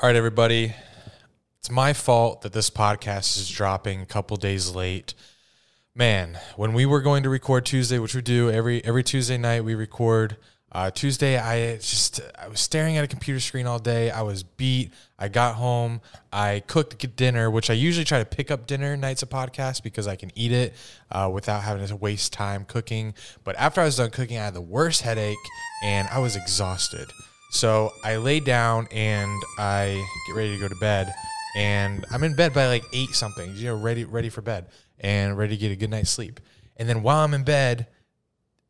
All right, everybody. It's my fault that this podcast is dropping a couple days late. Man, when we were going to record Tuesday, which we do every every Tuesday night, we record. Uh, Tuesday, I just I was staring at a computer screen all day. I was beat. I got home. I cooked dinner, which I usually try to pick up dinner nights of podcast because I can eat it uh, without having to waste time cooking. But after I was done cooking, I had the worst headache and I was exhausted. So I lay down and I get ready to go to bed. And I'm in bed by like eight something, you know, ready ready for bed and ready to get a good night's sleep. And then while I'm in bed,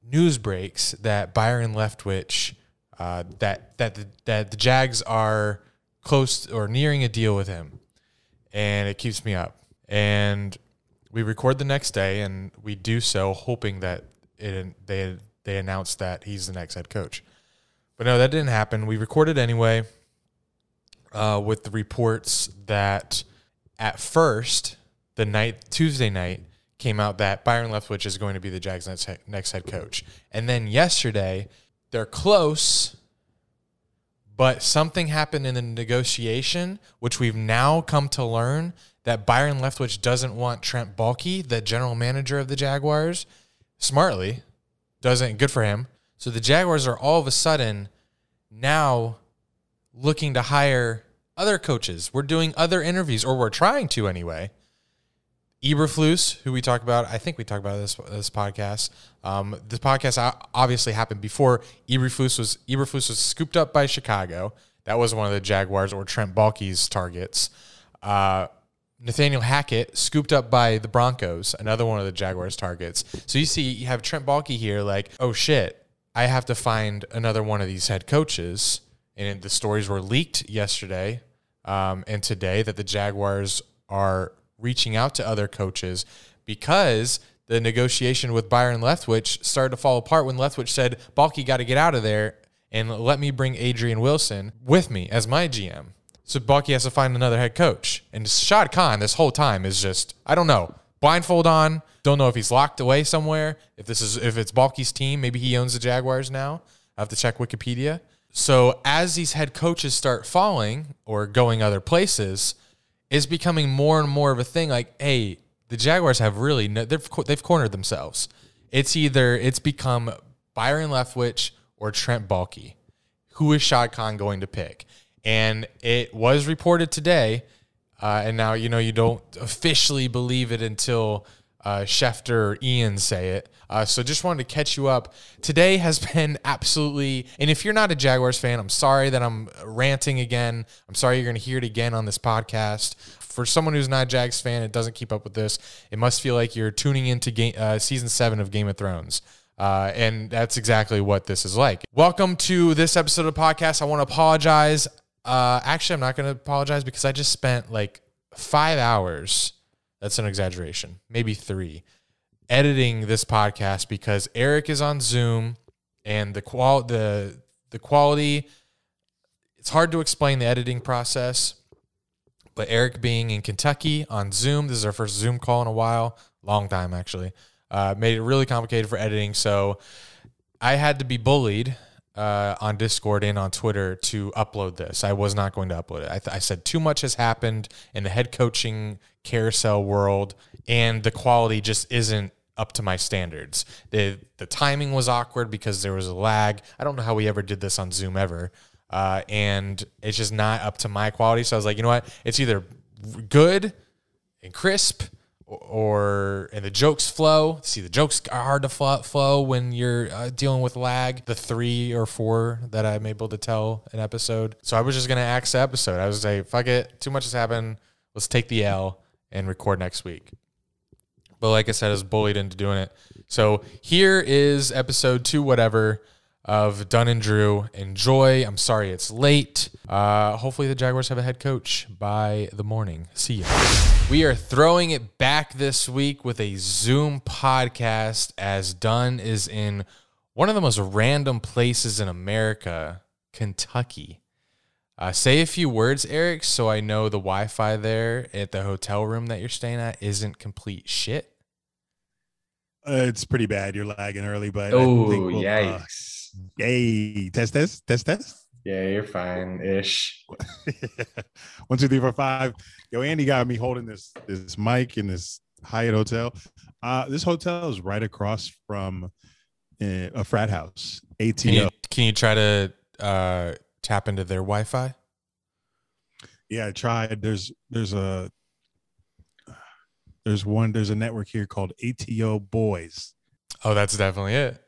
news breaks that Byron Leftwich, uh, that that the, that the Jags are close or nearing a deal with him, and it keeps me up. And we record the next day, and we do so hoping that it they they announce that he's the next head coach. But no, that didn't happen. We recorded anyway, uh, with the reports that at first the night Tuesday night came out that Byron Leftwich is going to be the Jags next, next head coach. And then yesterday, they're close, but something happened in the negotiation, which we've now come to learn that Byron Leftwich doesn't want Trent Baalke, the general manager of the Jaguars, smartly, doesn't, good for him. So the Jaguars are all of a sudden now looking to hire other coaches. We're doing other interviews, or we're trying to anyway. Eberflus, who we talk about, I think we talked about this this podcast. Um, this podcast obviously happened before Eberflus was Eberflus was scooped up by Chicago. That was one of the Jaguars or Trent Baalke's targets. Uh, Nathaniel Hackett scooped up by the Broncos, another one of the Jaguars' targets. So you see, you have Trent Baalke here, like, oh shit, I have to find another one of these head coaches. And the stories were leaked yesterday um, and today that the Jaguars are reaching out to other coaches because the negotiation with Byron Leftwich started to fall apart when Leftwich said, Baalke got to get out of there and let me bring Adrian Wilson with me as my GM. So Baalke has to find another head coach. And Shad Khan this whole time is just, I don't know, blindfold on. Don't know if he's locked away somewhere. If this is if it's Baalke's team, maybe he owns the Jaguars now. I have to check Wikipedia. So as these head coaches start falling or going other places, it's becoming more and more of a thing. Like, hey, the Jaguars have really they've they've cornered themselves. It's either it's become Byron Leftwich or Trent Baalke. Who is Shad Khan going to pick? And it was reported today, uh, and now you know you don't officially believe it until uh, Schefter or Ian say it. Uh, so just wanted to catch you up. Today has been absolutely, and if you're not a Jaguars fan, I'm sorry that I'm ranting again. I'm sorry you're going to hear it again on this podcast. For someone who's not a Jags fan and doesn't keep up with this, it must feel like you're tuning into game, uh, season seven of Game of Thrones. Uh, and that's exactly what this is like. Welcome to this episode of the podcast. I want to apologize. Uh, actually, I'm not going to apologize because I just spent like five hours that's an exaggeration. Maybe three. Editing this podcast because Eric is on Zoom and the qual the the quality it's hard to explain the editing process. But Eric being in Kentucky on Zoom, this is our first Zoom call in a while, long time actually, uh, made it really complicated for editing. So I had to be bullied uh, on Discord and on Twitter to upload this. I was not going to upload it. I, th- I, said too much has happened in the head coaching carousel world, and the quality just isn't up to my standards. the The timing was awkward because there was a lag. I don't know how we ever did this on Zoom ever, uh, and it's just not up to my quality. So I was like, you know what? It's either good and crisp or and the jokes flow. See, the jokes are hard to flow when you're uh, dealing with lag. The three or four that I'm able to tell an episode. So I was just gonna axe the episode. I was say, fuck it, too much has happened. Let's take the L and record next week. But like I said, I was bullied into doing it. So here is episode two, whatever of Dunn and Drew. Enjoy. I'm sorry it's late. Uh, hopefully the Jaguars have a head coach by the morning. See you. We are throwing it back this week with a Zoom podcast as Dunn is in one of the most random places in America, Kentucky. Uh, say a few words, Eric, so I know the Wi Fi there at the hotel room that you're staying at isn't complete shit. Uh, it's pretty bad. You're lagging early, but oh, we'll, yikes. Uh, Yay. Test, test, test, test. Yeah, you're fine ish. One, two, three, four, five. Yo, Andy got me holding this this mic in this Hyatt hotel. Uh, this hotel is right across from uh, a frat house. ATO. Can you, can you try to uh, tap into their Wi-Fi? Yeah, I tried. There's there's a there's one there's a network here called ATO Boys. Oh, that's definitely it.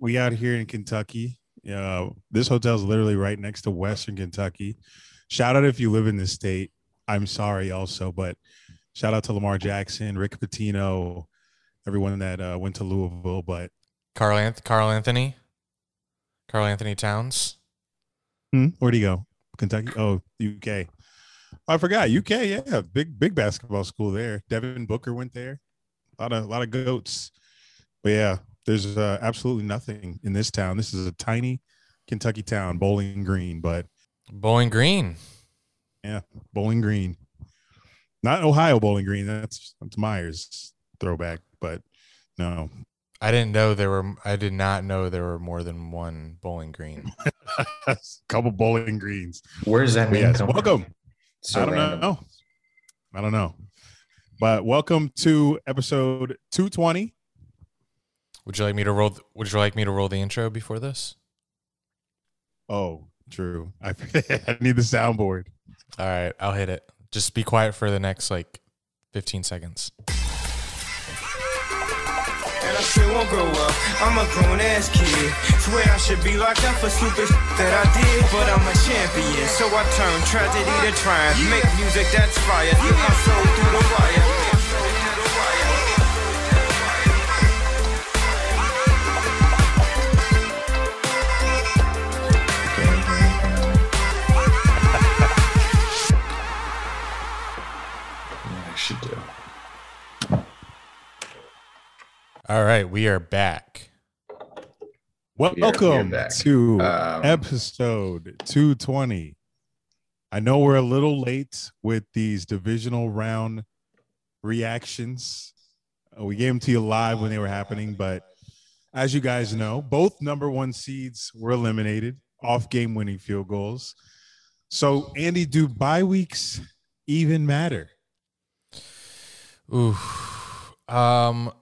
We out here in Kentucky. Uh, this hotel is literally right next to Western Kentucky. Shout out if you live in this state. I'm sorry also, but shout out to Lamar Jackson, Rick Pitino, everyone that uh, went to Louisville. But Carl Anth- Carl Anthony, Carl Anthony Towns. hmm, where'd he go? Kentucky? Oh, UK. I forgot UK. Yeah, big big basketball school there. Devin Booker went there. A lot of a lot of goats. But yeah, there's uh, absolutely nothing in this town. This is a tiny Kentucky town, Bowling Green, but Bowling Green. yeah, Bowling Green. Not Ohio Bowling Green. That's that's Myers throwback, but no. I didn't know there were. I did not know there were more than one Bowling Green. a couple Bowling Greens. Where's that But name yes, welcome. So I don't random. know. I don't know. But welcome to episode 220. Would you like me to roll? Would you like me to roll the intro before this? Oh, true. I, I need the soundboard. All right, I'll hit it. Just be quiet for the next like 15 seconds. And I still won't grow up. I'm a grown ass kid. Swear I should be locked up for stupid shit that I did. But I'm a champion, so I turn tragedy to triumph. Make music that's fire. Get my soul through the wire. Should do. All right, we are back. Welcome back. to Um, episode 220. I know we're a little late with these divisional round reactions. Uh, we gave them to you live when they were happening, but as you guys know, both number one seeds were eliminated off game winning field goals. So, Andy, do bye weeks even matter? Ooh, um,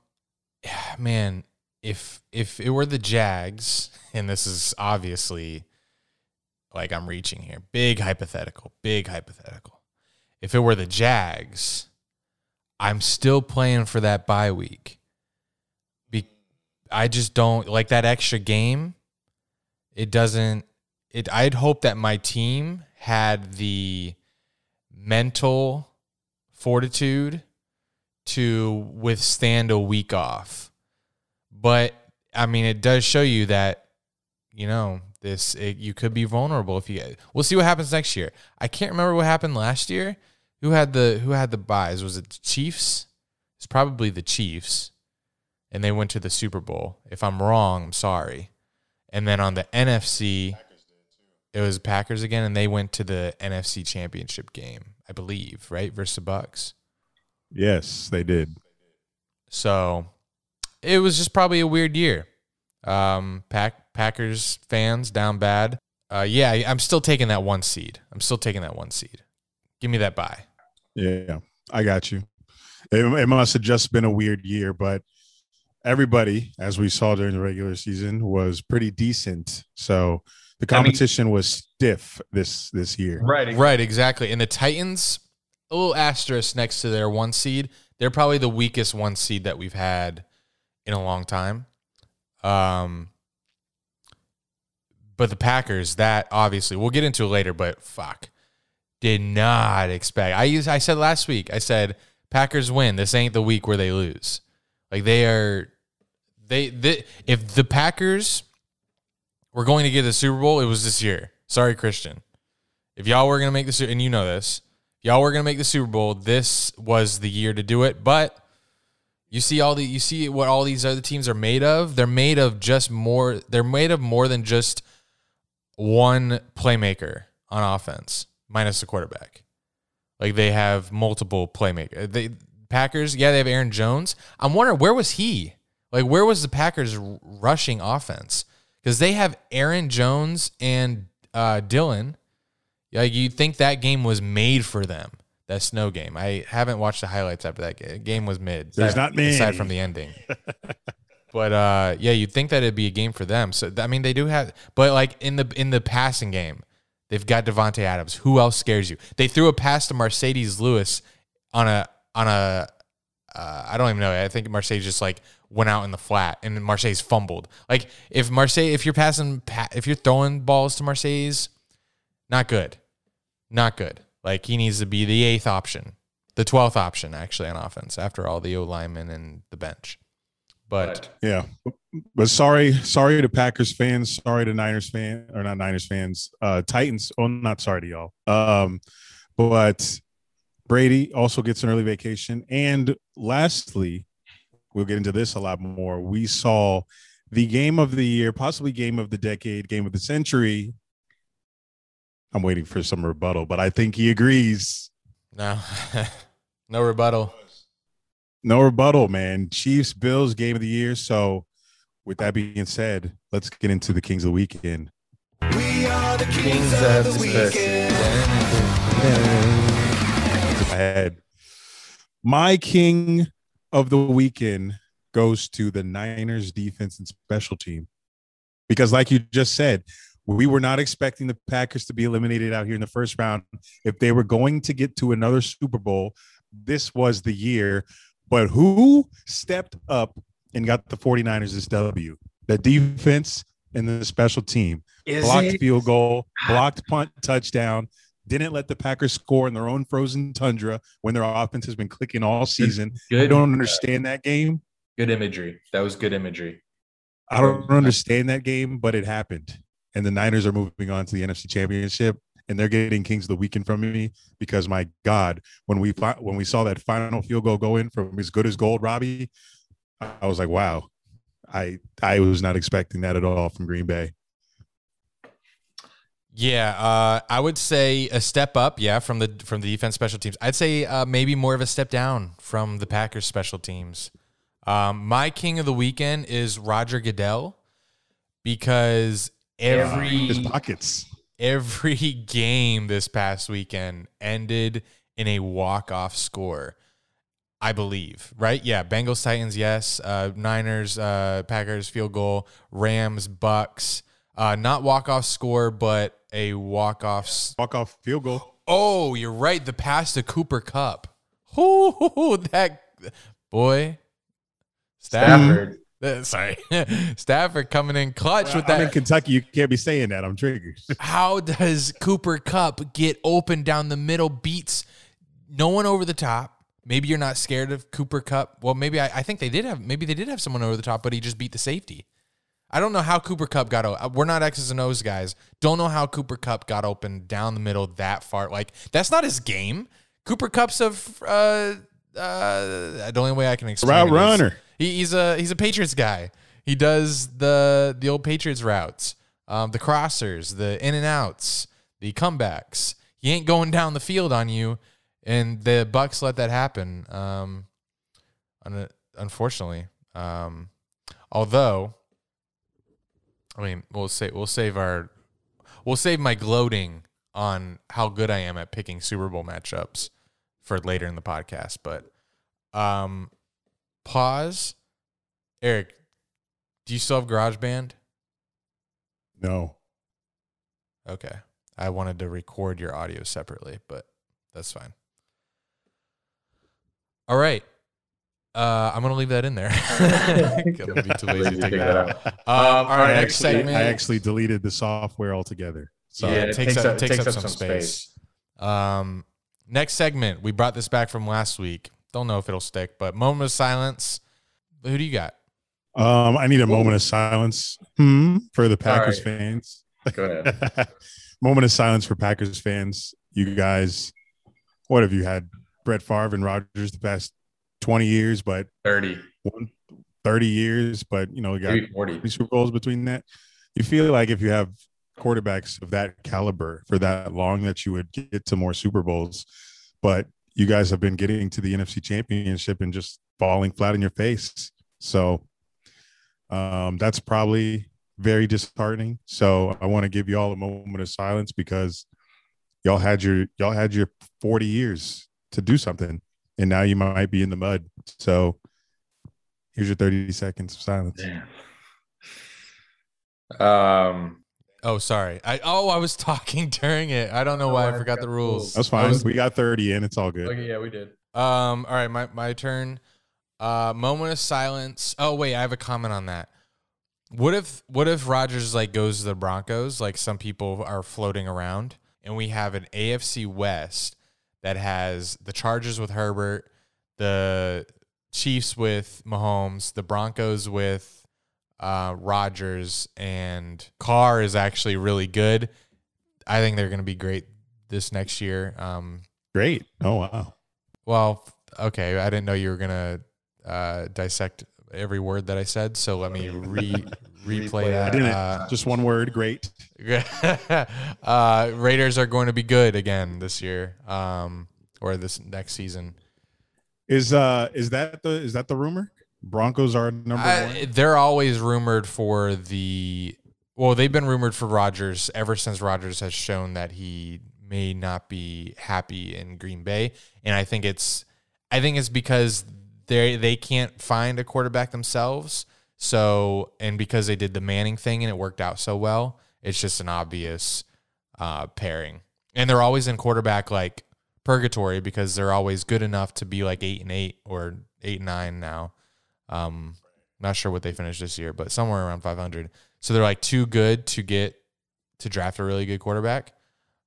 man, if if it were the Jags, and this is obviously like I'm reaching here, big hypothetical, big hypothetical. If it were the Jags, I'm still playing for that bye week. Be, I just don't like that extra game. It doesn't. It. I'd hope that my team had the mental fortitude to withstand a week off. But I mean, it does show you that you know this. It, you could be vulnerable if you. We'll see what happens next year. I can't remember what happened last year. Who had the Who had the byes? Was it the Chiefs? It's probably the Chiefs, and they went to the Super Bowl. If I'm wrong, I'm sorry. And then on the NFC, it was Packers again, and they went to the NFC Championship game, I believe, right versus the Bucs. Yes, they did. So it was just probably a weird year. Um, Pack Packers fans down bad. Uh, yeah, I- I'm still taking that one seed. I'm still taking that one seed. Give me that bye. Yeah, I got you. It, it must have just been a weird year, but everybody, as we saw during the regular season, was pretty decent. So the I mean- competition was stiff this this year. Right. Right, exactly. And the Titans, a little asterisk next to their one seed. They're probably the weakest one seed that we've had in a long time. Um, but the Packers, that obviously we'll get into it later. But fuck, did not expect. I used. I said last week. I said Packers win. This ain't the week where they lose. Like they are. They, they if the Packers were going to get the Super Bowl, it was this year. Sorry, Christian. If y'all were gonna make the Su- and you know this, y'all were gonna make the Super Bowl, this was the year to do it. But you see all the you see what all these other teams are made of. They're made of just more. They're made of more than just one playmaker on offense, minus the quarterback. Like they have multiple playmakers. They Packers, yeah, they have Aaron Jones. I'm wondering where was he? Like where was the Packers rushing offense? Because they have Aaron Jones and uh, Dillon, like you think that game was made for them? That snow game. I haven't watched the highlights after that game. game was mid. There's not many. aside from the ending. but uh, yeah, you'd think that it'd be a game for them. So I mean, they do have, but like in the in the passing game, they've got Davante Adams. Who else scares you? They threw a pass to Marcedes Lewis on a on a. Uh, I don't even know. I think Marcedes just like went out in the flat, and Marcedes fumbled. Like if Marseille, if you're passing, if you're throwing balls to Marcedes, not good, not good. Like he needs to be the eighth option, the twelfth option actually on offense after all the O linemen and the bench. But Yeah, but sorry, sorry to Packers fans, sorry to Niners fans, or not Niners fans, uh Titans. Oh, not sorry to y'all. Um, but Brady also gets an early vacation, and lastly, we'll get into this a lot more. We saw the game of the year, possibly game of the decade, game of the century. I'm waiting for some rebuttal, but I think he agrees. no, no rebuttal. No rebuttal, man. Chiefs, Bills, game of the year. So, with that being said, let's get into the Kings of the Weekend. We are the Kings of the weekend. I had my king of the weekend goes to the Niners defense and special team. Because, like you just said, we were not expecting the Packers to be eliminated out here in the first round. If they were going to get to another Super Bowl, this was the year. But who stepped up and got the 49ers this W? The defense and the special team. Is blocked it? field goal, blocked punt touchdown, didn't let the Packers score in their own frozen tundra when their offense has been clicking all season. I Good. don't understand that game. Good imagery. That was good imagery. I don't understand that game, but it happened. And the Niners are moving on to the NFC Championship, and they're getting Kings of the Weekend from me because my God, when we when we saw that final field goal go in from as good as gold, Robbie, I I was like, wow, I I was not expecting that at all from Green Bay. Yeah, uh, I would say a step up. Yeah, from the from the defense special teams. I'd say uh, maybe more of a step down from the Packers special teams. Um, my king of the weekend is Roger Goodell because every His pockets. every game this past weekend ended in a walk-off score. I believe, right? Yeah, Bengals, Titans, yes. Uh, Niners, uh, Packers, field goal. Rams, Bucs. Uh, not walk-off score, but a walk-off. Walk off field goal. Oh, you're right. The pass to Cooper Kupp. Ooh, that boy. Stafford. Uh, sorry, Stafford coming in clutch with that. I'm in Kentucky. You can't be saying that. I'm triggered. how does Cooper Kupp get open down the middle, beats no one over the top? Maybe you're not scared of Cooper Kupp. Well, maybe I, I think they did have maybe they did have someone over the top, but he just beat the safety. I don't know how Cooper Kupp got open. We're not X's and O's guys. Don't know how Cooper Kupp got open down the middle that far. Like that's not his game. Cooper Kupp's of uh, uh, the only way I can explain Route runner. He, he's a he's a Patriots guy. He does the the old Patriots routes, um, the crossers, the in and outs, the comebacks. He ain't going down the field on you, and the Bucs let that happen. Um, unfortunately, um, although, I mean, we'll say we'll save our we'll save my gloating on how good I am at picking Super Bowl matchups for later in the podcast, but um pause. Eric, do you still have GarageBand? No. Okay. I wanted to record your audio separately, but that's fine. All right. Uh, I'm gonna leave that in there. I'm gonna be too lazy to take that out. Um, all I next actually, segment. I actually deleted the software altogether. So Yeah, yeah, it it takes takes, up- up, takes takes up up some some space. space. Um, next segment. We brought this back from last week. Don't know if it'll stick, but moment of silence. Who do you got? um, I need a moment of silence hmm, for the Packers right. fans. Go ahead. moment of silence for Packers fans. You guys, what have you had? Brett Favre and Rodgers the past 20 years, but 30, one, 30 years, but you know, you got maybe 40. three Super Bowls between that. You feel like if you have quarterbacks of that caliber for that long, that you would get to more Super Bowls. But you guys have been getting to the NFC Championship and just falling flat in your face. So um, that's probably very disheartening. So I want to give you all a moment of silence because y'all had your y'all had your 40 years to do something, and now you might be in the mud. So here's your 30 seconds of silence. Um, Oh, sorry. I oh, I was talking during it. I don't know Oh, why I I forgot forgot the the rules. rules. That's fine. we got 30 in. It's all good. okay, yeah, we did. Um, all right, my, my turn. Uh moment of silence. Oh wait, I have a comment on that. What if what if Rodgers like goes to the Broncos, like some people are floating around, and we have an AFC West that has the Chargers with Herbert, the Chiefs with Mahomes, the Broncos with uh Rodgers, and Carr is actually really good. I think they're gonna be great this next year. Um Great. Oh wow. well, okay. I didn't know you were gonna uh, dissect every word that I said, so let me re replay Replay that. I didn't. Uh, Just one word. Great. uh, Raiders are going to be good again this year, um, or this next season. Is uh is that the is that the rumor? Broncos are number I- one. they're always rumored for the. Well, they've been rumored for Rodgers ever since Rodgers has shown that he may not be happy in Green Bay, and I think it's, I think it's because they they can't find a quarterback themselves. So, and because they did the Manning thing and it worked out so well, it's just an obvious uh, pairing. And they're always in quarterback like purgatory because they're always good enough to be like eight and eight or eight and nine now. Um, not sure what they finished this year, but somewhere around 500. So they're like too good to get to draft a really good quarterback.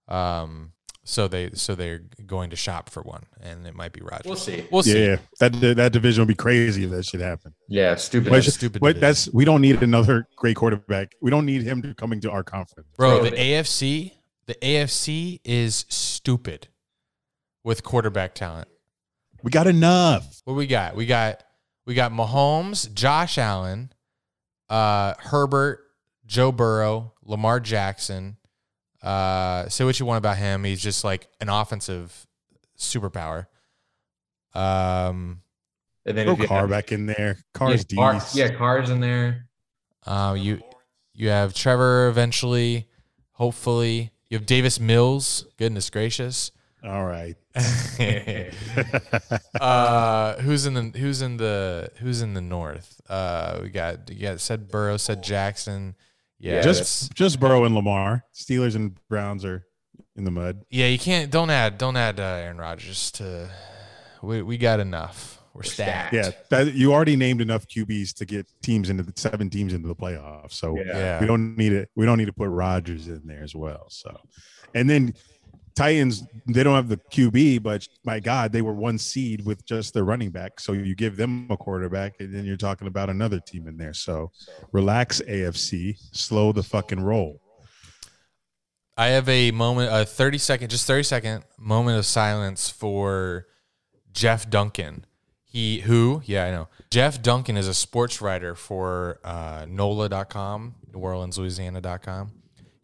Um, so they so they're going to shop for one, and it might be Rodgers. We'll see. We'll see. Yeah, that that division would be crazy if that should happen. Yeah, stupid. But, stupid but that's we don't need another great quarterback. We don't need him to coming to our conference. Bro, Bro, the AFC, the AFC is stupid with quarterback talent. We got enough. What we got? We got we got Mahomes, Josh Allen, uh, Herbert, Joe Burrow, Lamar Jackson. Uh, say what you want about him. He's just like an offensive superpower. Um, and then Throw if you Carr have- back in there. Cars, yeah, Carr- D's. yeah, cars in there. uh, you you have Trevor eventually, hopefully. You have Davis Mills. Goodness gracious. All right. uh, who's in the who's in the who's in the north? Uh, we got you got said Burrow, said Jackson. Yeah, Yeah, just just just Burrow and Lamar. Steelers and Browns are in the mud. yeah. You can't don't add don't add uh, Aaron Rodgers to. We we got enough. We're stacked. Yeah, that you already named enough QBs to get teams into the seven teams into the playoffs. So Yeah. yeah. we don't need it. We don't need to put Rodgers in there as well. So, and then Titans, they don't have the QB, but my God, they were one seed with just their running back. So you give them a quarterback, and then you're talking about another team in there. So relax, AFC, slow the fucking roll. I have a moment, a 30 second, just 30 second moment of silence for Jeff Duncan. He, who, yeah, I know. Jeff Duncan is a sports writer for uh, NOLA.com, New Orleans, Louisiana.com.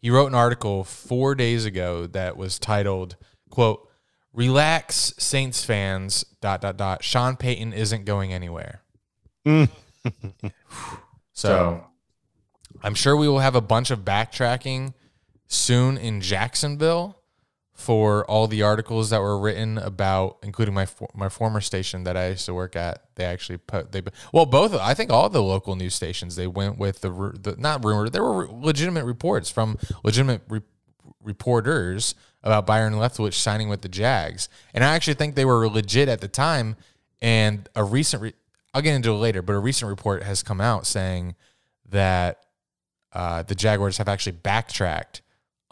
He wrote an article four days ago that was titled, quote, Relax, Saints fans, dot, dot, dot. Sean Payton isn't going anywhere. Mm. so So I'm sure we will have a bunch of backtracking soon in Jacksonville for all the articles that were written about, including my for, my former station that I used to work at. They actually put they well both I think all the local news stations they went with the, the not rumor there were legitimate reports from legitimate re, reporters about Byron Leftwich signing with the Jags, and I actually think they were legit at the time. And a recent re, I'll get into it later, but a recent report has come out saying that uh, the Jaguars have actually backtracked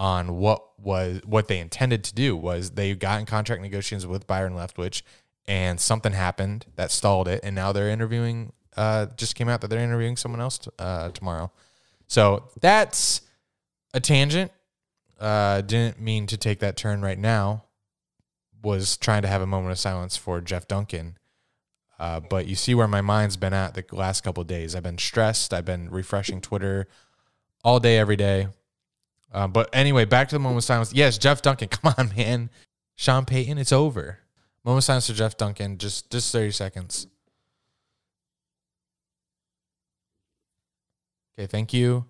on what was what they intended to do was they got in contract negotiations with Byron Leftwich and something happened that stalled it and now they're interviewing uh just came out that they're interviewing someone else t- uh tomorrow. So that's a tangent. Uh didn't mean to take that turn right now. Was trying to have a moment of silence for Jeff Duncan. Uh, but you see where my mind's been at the last couple days. I've been stressed. I've been refreshing Twitter all day, every day. Uh, but anyway, back to the moment of silence. Yes, Jeff Duncan. Come on, man. Sean Payton, it's over. Moment of silence for Jeff Duncan. Just just 30 seconds. Okay, thank you.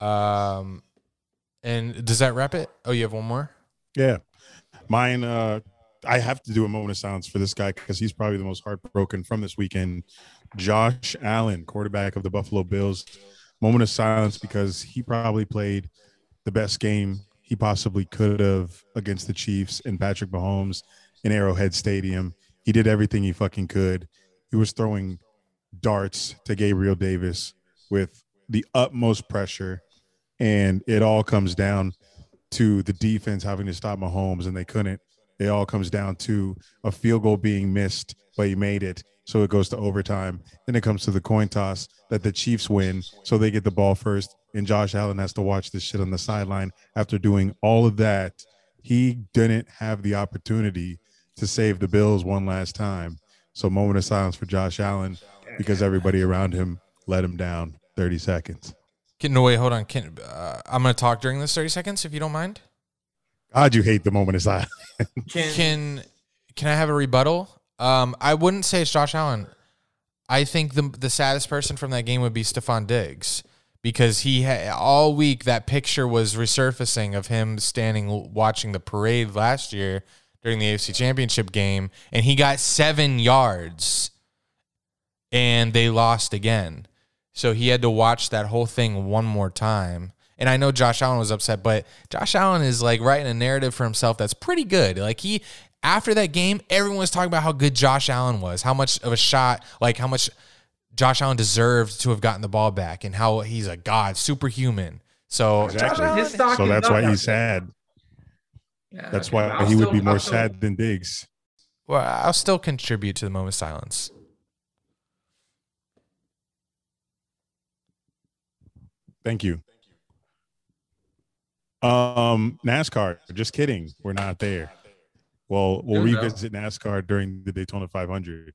Um, and does that wrap it? Oh, you have one more. Yeah. Mine, uh, I have to do a moment of silence for this guy because he's probably the most heartbroken from this weekend. Josh Allen, quarterback of the Buffalo Bills. Moment of silence because he probably played the best game he possibly could have against the Chiefs and Patrick Mahomes in Arrowhead Stadium. He did everything he fucking could. He was throwing darts to Gabriel Davis with the utmost pressure, and it all comes down to the defense having to stop Mahomes, and they couldn't. It all comes down to a field goal being missed, but he made it. So it goes to overtime. Then it comes to the coin toss that the Chiefs win. So they get the ball first. And Josh Allen has to watch this shit on the sideline after doing all of that. He didn't have the opportunity to save the Bills one last time. So moment of silence for Josh Allen because everybody around him let him down 30 seconds. Can, no, wait, hold on. Can uh, I'm going to talk during this 30 seconds if you don't mind. God, you hate the moment of silence. Can, Can can I have a rebuttal? Um, I wouldn't say it's Josh Allen. I think the the saddest person from that game would be Stefon Diggs because he ha- all week that picture was resurfacing of him standing watching the parade last year during the AFC Championship game, and he got seven yards, and they lost again. So he had to watch that whole thing one more time. And I know Josh Allen was upset, but Josh Allen is like writing a narrative for himself that's pretty good. Like he after that game, everyone was talking about how good Josh Allen was, how much of a shot, like how much Josh Allen deserved to have gotten the ball back, and how he's a god, superhuman. So Exactly. His stock So that's why he's sad. Yeah, That's why I'll he would be more I'll still- sad than Diggs. well, I'll still contribute to the moment of silence. Thank you. Um, NASCAR. Just kidding. We're not there. Well, we'll revisit NASCAR during the Daytona 500.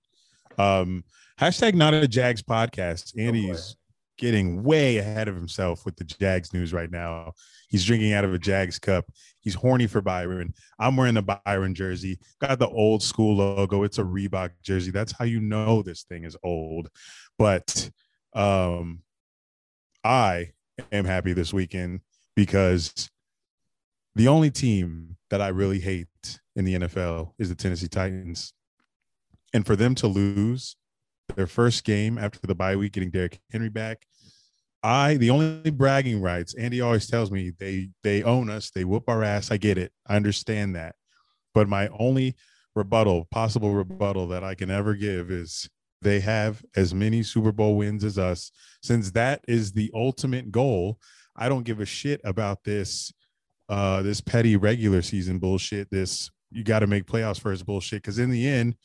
Um, hashtag not a Jags podcast. Andy's getting way ahead of himself with the Jags news right now. He's drinking out of a Jags cup. He's horny for Byron. I'm wearing the Byron jersey. Got the old school logo. It's a Reebok jersey. That's how you know this thing is old. But um, I am happy this weekend because the only team that I really hate in the NFL is the Tennessee Titans. And for them to lose their first game after the bye week, getting Derrick Henry back, I the only bragging rights. Andy always tells me they they own us, they whoop our ass. I get it, I understand that, but my only rebuttal, possible rebuttal that I can ever give is they have as many Super Bowl wins as us. Since that is the ultimate goal, I don't give a shit about this uh this petty regular season bullshit. This you got to make playoffs first bullshit because in the end,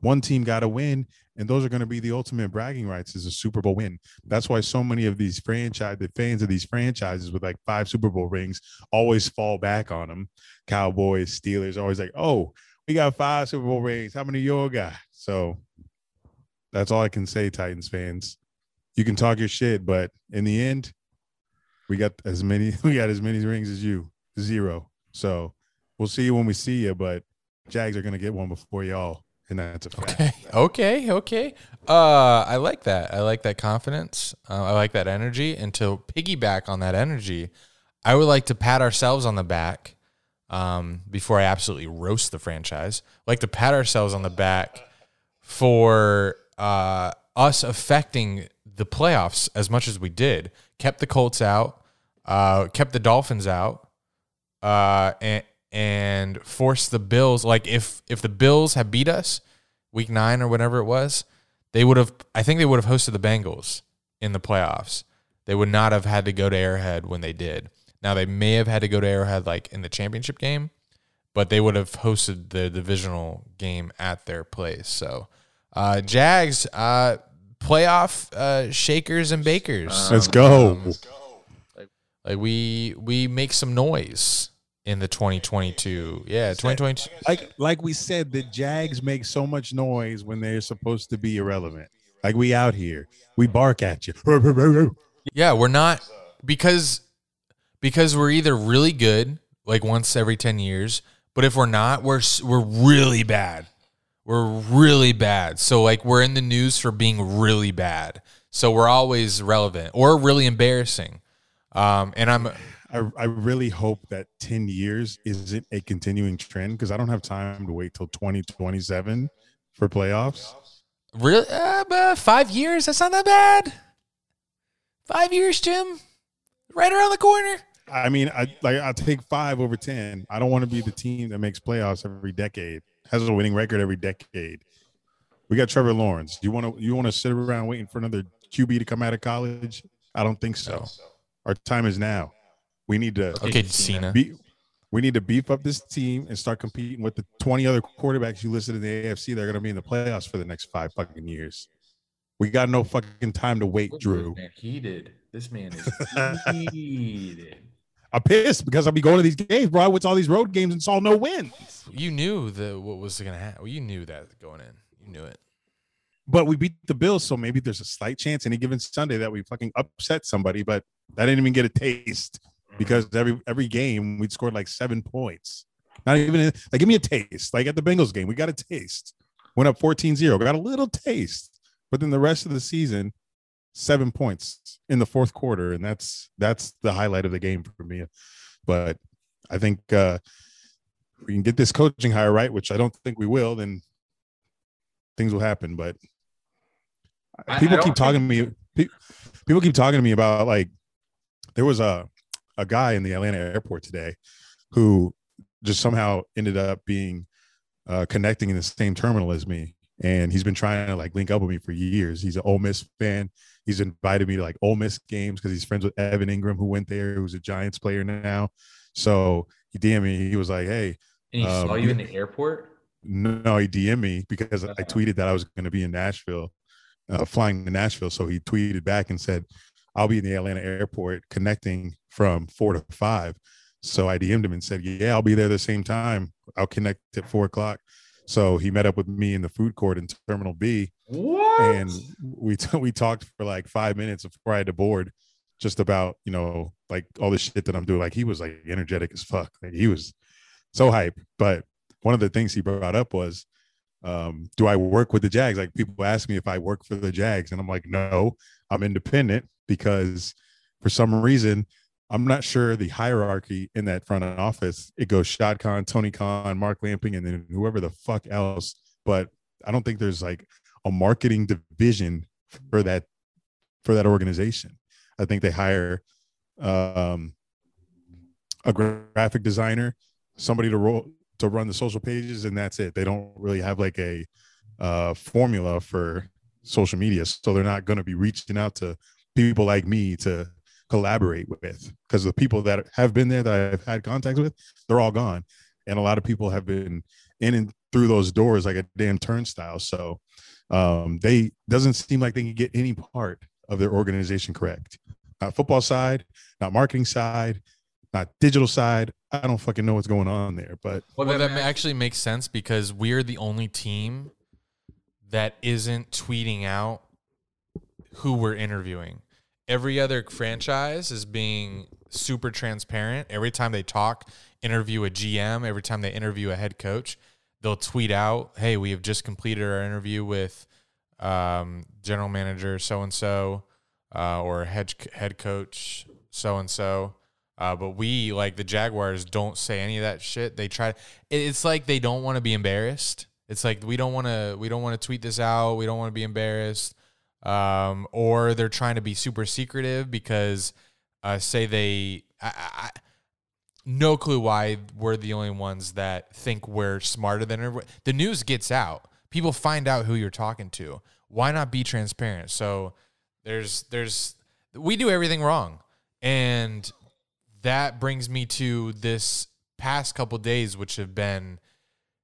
one team got to win, and those are going to be the ultimate bragging rights is a Super Bowl win. That's why so many of these franchise, the fans of these franchises with like five Super Bowl rings, always fall back on them. Cowboys, Steelers, always like, oh, we got five Super Bowl rings. How many you all got? So that's all I can say, Titans fans. You can talk your shit, but in the end, we got as many we got as many rings as you, zero. So we'll see you when we see you, but Jags are gonna get one before y'all, and that's a fact. Okay, okay, okay. Uh, I like that. I like that confidence. Uh, I like that energy. And to piggyback on that energy, I would like to pat ourselves on the back um, before I absolutely roast the franchise. I'd like to pat ourselves on the back for uh, us affecting the playoffs as much as we did. Kept the Colts out, uh, kept the Dolphins out, uh, and and force the Bills. Like if if the Bills had beat us week nine or whatever it was, they would have. I think they would have hosted the Bengals in the playoffs. They would not have had to go to Arrowhead when they did. Now they may have had to go to Arrowhead like in the championship game, but they would have hosted the divisional game at their place. So, uh, Jags, uh, playoff uh, shakers and bakers. Let's go. Like we we make some noise in the 2022. Yeah, 2022. like like we said, the Jags make so much noise when they're supposed to be irrelevant. Like we out here, we bark at you. Yeah, we're not because because we're either really good like once every 10 years, but if we're not, we're we're really bad. We're really bad. So like we're in the news for being really bad. So we're always relevant or really embarrassing. Um, and I'm I, I really hope that 10 years isn't a continuing trend because I don't have time to wait till 2027 for playoffs. really uh, five years. That's not that bad. Five years, Jim. Right around the corner. I mean, I like I'll take five over 10. I don't want to be the team that makes playoffs every decade, has a winning record every decade. We got Trevor Lawrence. You want to you want to sit around waiting for another QB to come out of college? I don't think so. Our time is now. We need to Okay, Cena. Cena. be, we need to beef up this team and start competing with the 20 other quarterbacks you listed in the AFC. They're going to be in the playoffs for the next five fucking years. We got no fucking time to wait, Drew. Man, heated. This man is heated. I'm pissed because I'll be going to these games, bro. I went to all these road games and saw no wins. You knew the what was gonna happen. You knew that going in. You knew it. But we beat the Bills, so maybe there's a slight chance any given Sunday that we fucking upset somebody. But I didn't even get a taste because every every game we'd scored like seven points. Not even like give me a taste. Like at the Bengals game, we got a taste. Went up 14-0, got a little taste. But then the rest of the season, seven points in the fourth quarter, and that's that's the highlight of the game for me. But I think uh we can get this coaching hire right, which I don't think we will, then things will happen. But I- I people keep talking to me. People keep talking to me about like there was a a guy in the Atlanta airport today who just somehow ended up being uh, connecting in the same terminal as me, and he's been trying to like link up with me for years. He's an Ole Miss fan. He's invited me to like Ole Miss games because he's friends with Evan Engram, who went there, who's a Giants player now. So he DM me. He was like, "Hey, And he Um, saw you in the airport? no, he DM me because I Uh-huh. tweeted that I was going to be in Nashville, uh, flying to Nashville. So he tweeted back and said, "I'll be in the Atlanta airport connecting from four to five. So I DM'd him and said, "Yeah, I'll be there the same time. I'll connect at four o'clock." So he met up with me in the food court in Terminal B, What? and we t- we talked for like five minutes before I had to board, just about you know like all the shit that I'm doing. Like he was like energetic as fuck. Like he was so hype. But one of the things he brought up was, um, do I work with the Jags? Like people ask me if I work for the Jags, and I'm like, no, I'm independent because for some reason. I'm not sure the hierarchy in that front office. It goes Shad Khan, Tony Khan, Mark Lamping, and then whoever the fuck else. But I don't think there's like a marketing division for that for that organization. I think they hire um, a graphic designer, somebody to roll to run the social pages, and that's it. They don't really have like a uh, formula for social media, so they're not going to be reaching out to people like me to collaborate with because the people that have been there that I've had contact with, they're all gone, and a lot of people have been in and through those doors like a damn turnstile. So um, they doesn't seem like they can get any part of their organization correct. Not football side, not marketing side, not digital side. I don't fucking know what's going on there, but Well, that actually makes sense because we're the only team that isn't tweeting out who we're interviewing. Every other franchise is being super transparent. Every time they talk, interview a GM, every time they interview a head coach, they'll tweet out, "Hey, we have just completed our interview with um, general manager so and so, or head head coach so and so." But we, like the Jaguars, don't say any of that shit. They try. It's like they don't want to be embarrassed. It's like we don't want to. We don't want to tweet this out. We don't want to be embarrassed. Um, or they're trying to be super secretive because, uh, say they. I, I, no clue why we're the only ones that think we're smarter than everyone. The news gets out. People find out who you're talking to. Why not be transparent? So there's there's we do everything wrong. And that brings me to this past couple days which have been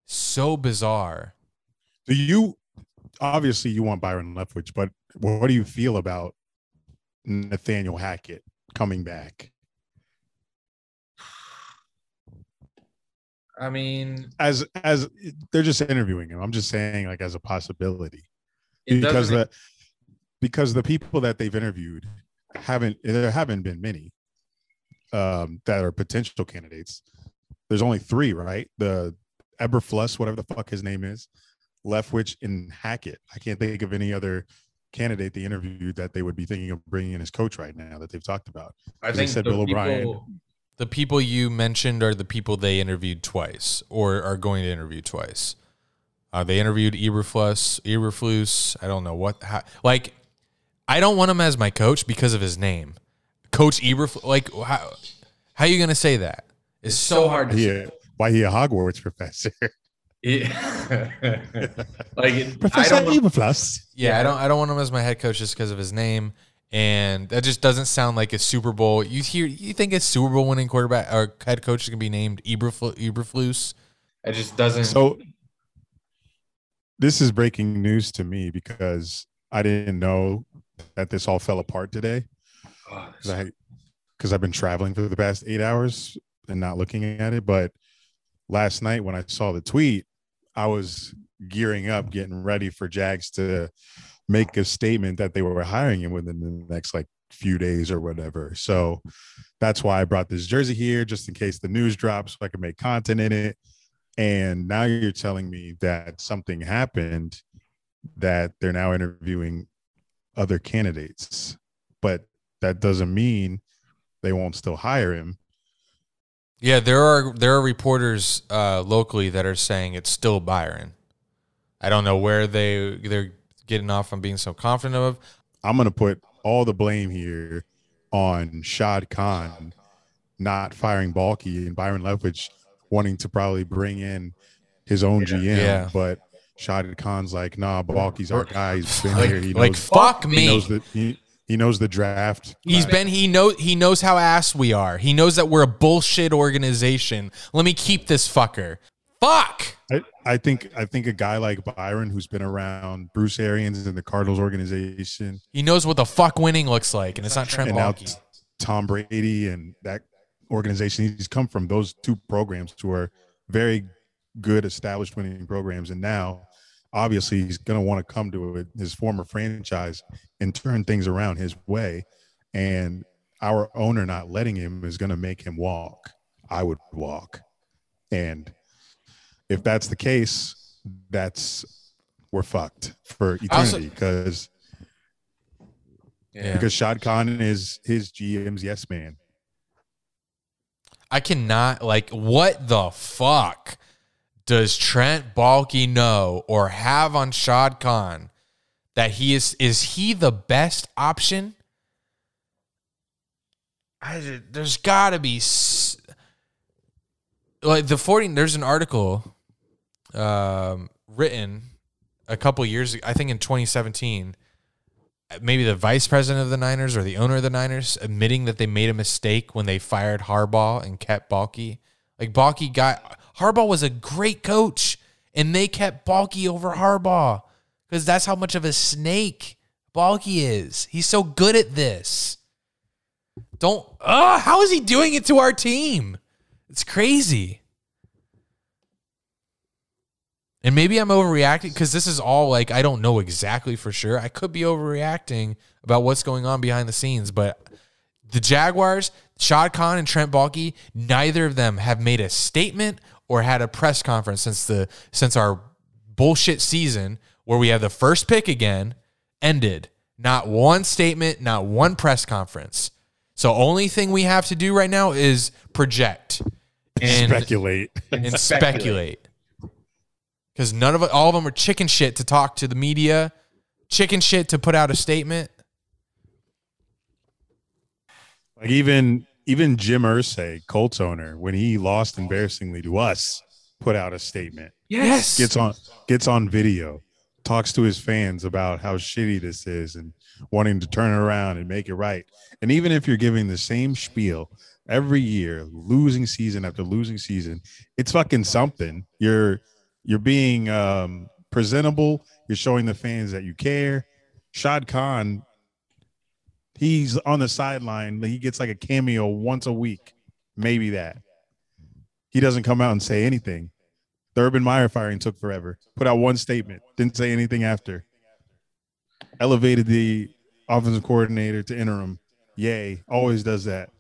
so bizarre. do you obviously you want Byron Leftwich, but what do you feel about Nathaniel Hackett coming back? I mean, As as they're just interviewing him. I'm just saying like as a possibility. because the because the people that they've interviewed haven't there haven't been many um that are potential candidates there's only three right the eberflus whatever the fuck his name is leftwich and hackett i can't think of any other candidate they interviewed that they would be thinking of bringing in as coach right now that they've talked about. I They think said the Bill O'Brien. people- The people you mentioned are the people they interviewed twice or are going to interview twice. Uh, they interviewed Eberflus, Eberflus. I don't know what, how, like, I don't want him as my coach because of his name. Coach Eberflus, like, how, how are you going to say that? It's so hard. to He a- why he a Hogwarts professor? Yeah. like I professor don't. Eberflus. Yeah, I don't. I don't want him as my head coach just because of his name, and that just doesn't sound like a Super Bowl. You hear? You think a Super Bowl winning quarterback or head coach is gonna be named Eberfl- Eberflus? It just doesn't. So this is breaking news to me because I didn't know that this all fell apart today. Oh, because I because I've been traveling for the past eight hours and not looking at it. But last night when I saw the tweet, I was gearing up, getting ready for Jags to make a statement that they were hiring him within the next like few days or whatever. So that's why I brought this jersey here, just in case the news drops, so I can make content in it. And now you're telling me that something happened that they're now interviewing other candidates, but that doesn't mean they won't still hire him. Yeah, there are there are reporters uh, locally that are saying it's still Byron. I don't know where they they're getting off on being so confident of. I'm going to put all the blame here on Shad Khan not firing Baalke and Byron Leftwich wanting to probably bring in his own GM. Yeah. But Shad Khan's like, nah, Baalke's our guy. He's been Like, here. He knows, like fuck he me. knows the he, he knows the draft. He's been he know he knows how ass we are. He knows that we're a bullshit organization. Let me keep this fucker. Fuck. I, I think I think a guy like Byron, who's been around Bruce Arians and the Cardinals organization, He knows what the fuck winning looks like, and it's not Trent and now Baalke. t- Tom Brady and that organization. He's come from those two programs to are very good, established winning programs, and now obviously he's going to want to come to his former franchise and turn things around his way. And our owner not letting him is going to make him walk. I would walk, and if that's the case, that's we're fucked for eternity because Yeah. because Shad Khan is his GM's yes man. I cannot like what the fuck does Trent Baalke know or have on Shad Khan that he is is he the best option? I, there's got to be like the 40 there's an article um, written a couple years ago, I think in 2017 maybe the vice president of the Niners or the owner of the Niners admitting that they made a mistake when they fired Harbaugh and kept Baalke. Like Baalke got Harbaugh was a great coach, and they kept Baalke over Harbaugh because that's how much of a snake Baalke is. He's so good at this. Don't. Uh, how is he doing it to our team? It's crazy. And maybe I'm overreacting because this is all like I don't know exactly for sure. I could be overreacting about what's going on behind the scenes, but the Jaguars, Shad Khan and Trent Baalke, neither of them have made a statement or had a press conference since the since our bullshit season where we have the first pick again ended. Not one statement, not one press conference. So only thing we have to do right now is project and Speculate. and speculate. Because none of all of them are chicken shit to talk to the media, chicken shit to put out a statement. Like even even Jim Irsay, Colts owner, when he lost embarrassingly to us, put out a statement. Yes. Gets on gets on video, talks to his fans about how shitty this is and wanting to turn it around and make it right. And even if you're giving the same spiel every year, losing season after losing season, it's fucking something. You're you're being um presentable, you're showing the fans that you care. Shad Khan he's on the sideline. He gets like a cameo once a week, maybe that. He doesn't come out and say anything. The Urban Meyer firing took forever. Put out one statement, didn't say anything after. Elevated the offensive coordinator to interim. Yay, always does that.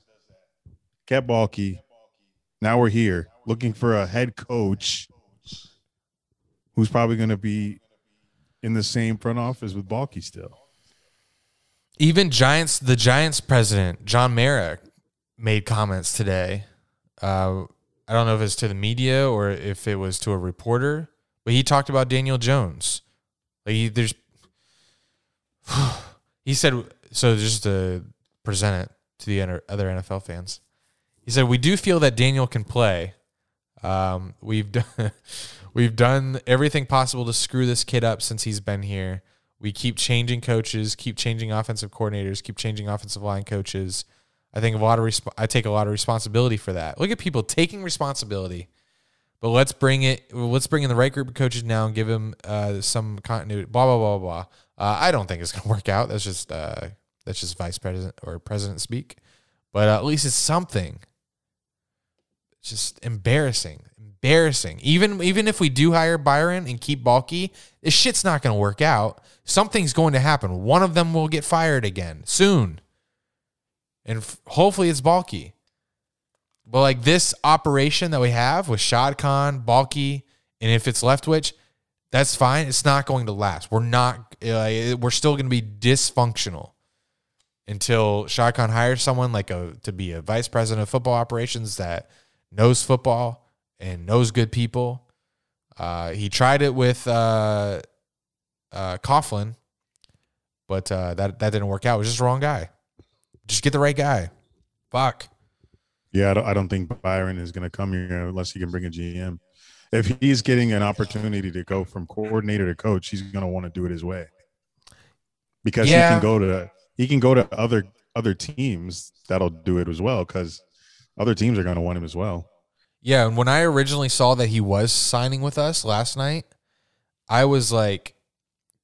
Kept Baalke. Now we're here looking for a head coach who's probably going to be in the same front office with Baalke still. Even Giants, the Giants president John Mara made comments today. Uh, I don't know if it's to the media or if it was to a reporter, but he talked about Daniel Jones. Like he, there's, he said so. Just to present it to the other NFL fans, he said we do feel that Daniel can play. Um, we've done we've done everything possible to screw this kid up since he's been here. We keep changing coaches, keep changing offensive coordinators, keep changing offensive line coaches. I think a lot of resp- I take a lot of responsibility for that. Look at people taking responsibility. But let's bring it. Let's bring in the right group of coaches now and give them uh, some continuity. Blah blah blah blah. Uh, I don't think it's going to work out. That's just uh, that's just vice president or president speak. But at least it's something. Just embarrassing, embarrassing. Even even if we do hire Byron and keep Baalke, this shit's not going to work out. Something's going to happen. One of them will get fired again soon, and f- hopefully it's Baalke. But like this operation that we have with Shad Khan, Baalke, and if it's Leftwich, that's fine. It's not going to last. We're not. Uh, we're still going to be dysfunctional until Shad Khan hires someone like a to be a vice president of football operations that knows football and knows good people. Uh, he tried it with uh, uh, Coughlin, but uh, that that didn't work out. It was just the wrong guy. Just get the right guy. Fuck. Yeah, I don't, I don't think Byron is going to come here unless he can bring a GM. If he's getting an opportunity to go from coordinator to coach, he's going to want to do it his way because Yeah. he can go to he can go to other other teams that'll do it as well because other teams are going to want him as well. Yeah, and when I originally saw that he was signing with us last night, I was like,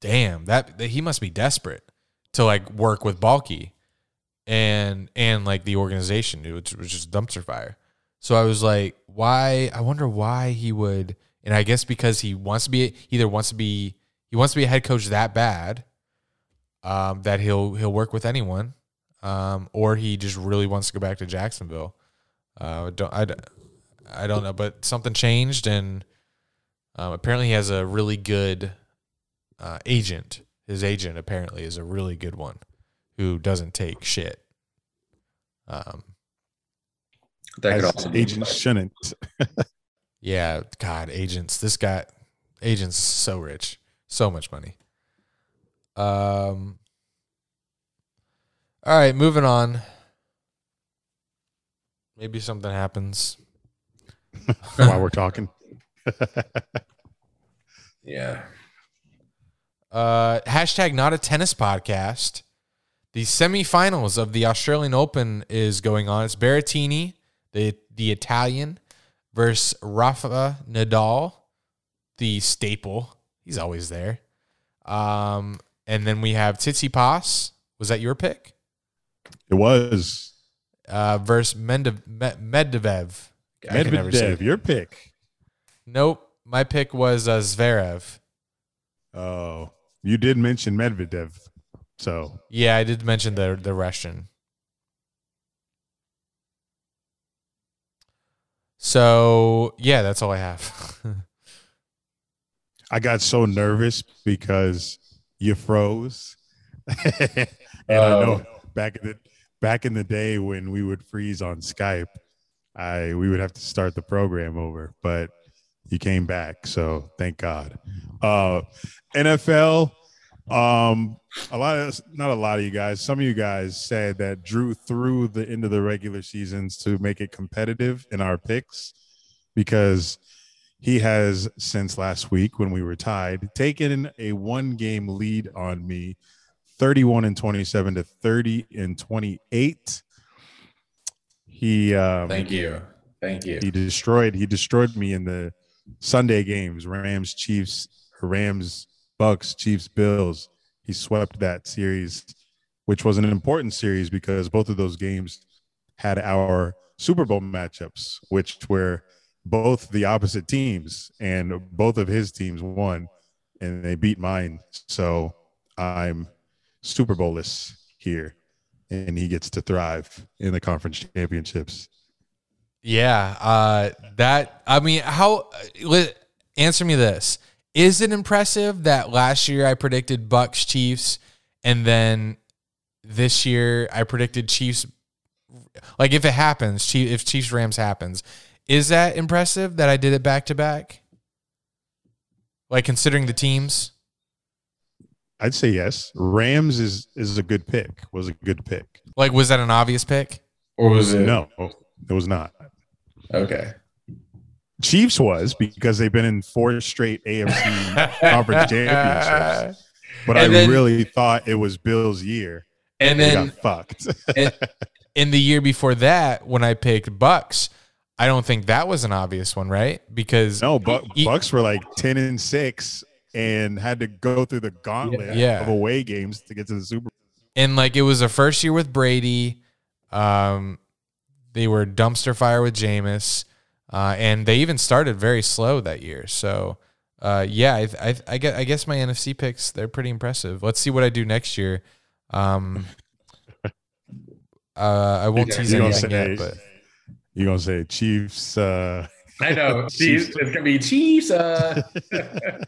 "Damn, that, that he must be desperate to like work with Baalke and and like the organization, which was just dumpster fire." So I was like, "Why? I wonder why he would." And I guess because he wants to be he either wants to be he wants to be a head coach that bad um, that he'll he'll work with anyone, um, or he just really wants to go back to Jacksonville. Uh, don't I? I don't know, but something changed, and um, apparently he has a really good uh, agent. His agent apparently is a really good one who doesn't take shit. Um, That could As also be agents shouldn't. yeah, God, agents. This guy, agents, so rich, so much money. Um. All right, moving on. Maybe something happens. While we're talking. Yeah. Uh, hashtag not a tennis podcast. The semifinals of the Australian Open is going on. It's Berrettini, the the Italian, versus Rafa Nadal, the staple. He's always there. Um, and then we have Tsitsipas. Was that your pick? It was Uh, versus Mendev- Medvedev. I can never say Medvedev, your pick. Nope. My pick was uh, Zverev. Oh, you did mention Medvedev, so Yeah, I did mention the the Russian. So yeah, that's all I have. I got so nervous because you froze, and I know Oh. back in the back in the day when we would freeze on Skype, I we would have to start the program over, but you came back, so thank God. Uh, NFL, um, a lot of not a lot of you guys, some of you guys said that Drew threw the end of the regular seasons to make it competitive in our picks because he has since last week when we were tied taken a one game lead on me 31 and 27 to 30 and 28 he um Thank you. Thank you. he destroyed he destroyed me in the sunday games rams chiefs rams bucs chiefs bills he swept that series which was an important series because both of those games had our super bowl matchups which were both the opposite teams and both of his teams won and they beat mine so i'm super bowlless here and he gets to thrive in the conference championships yeah, uh, that I mean, how? Answer me this: Is it impressive that last year I predicted Bucs Chiefs, and then this year I predicted Chiefs. Like if it happens, if Chiefs Rams happens, is that impressive that I did it back to back? Like considering the teams, I'd say yes. Rams is is a good pick. Was a good pick. like was that an obvious pick? Or was it? No, it was not. Okay. Chiefs was because they've been in four straight AFC conference championships. But And I then- really thought it was Bill's year. And They then got fucked. in the year before that, when I picked Bucs, I don't think that was an obvious one, right? Because no, but Bucs were like ten and six and had to go through the gauntlet Yeah. of away games to get to the Super. Bowl. and like it was a first year with Brady. Um, they were dumpster fire with Jameis, uh, and they even started very slow that year. So, uh, yeah, I, I, I guess I guess my NFC picks they're pretty impressive. Let's see what I do next year. Um, uh, I won't Yeah, tease you don't anything say- yet, but You gonna say Chiefs? Uh, I know. Chiefs. It's gonna be Chiefs. Uh,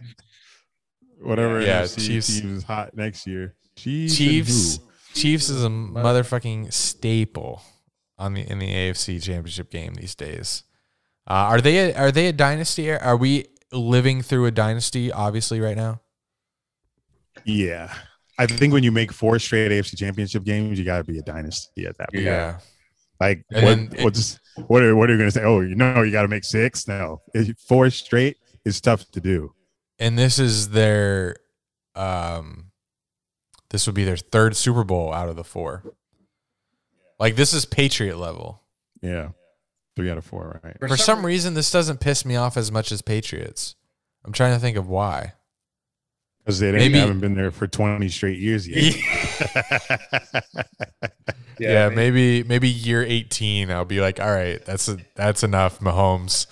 whatever. Yeah, NFC Chiefs. team is hot next year. Chiefs. Chiefs? Chiefs is a motherfucking staple on the in the AFC Championship game these days. Uh, are they a, are they a dynasty? Are we living through a dynasty? Obviously, right now. Yeah, I think when you make four straight AFC Championship games, you got to be a dynasty at that point. Yeah, Like, And what, it- what's what are what are you gonna say? Oh, you know, you got to make six. No, four straight is tough to do. And this is their um, this would be their third Super Bowl out of the four. Like this is Patriot level. Yeah, three out of four, right? For some reason, this doesn't piss me off as much as Patriots. I'm trying to think of why. Because they Maybe- haven't been there for twenty straight years yet. Yeah, maybe maybe year 18 I'll be like, "All right, that's a, that's enough, Mahomes."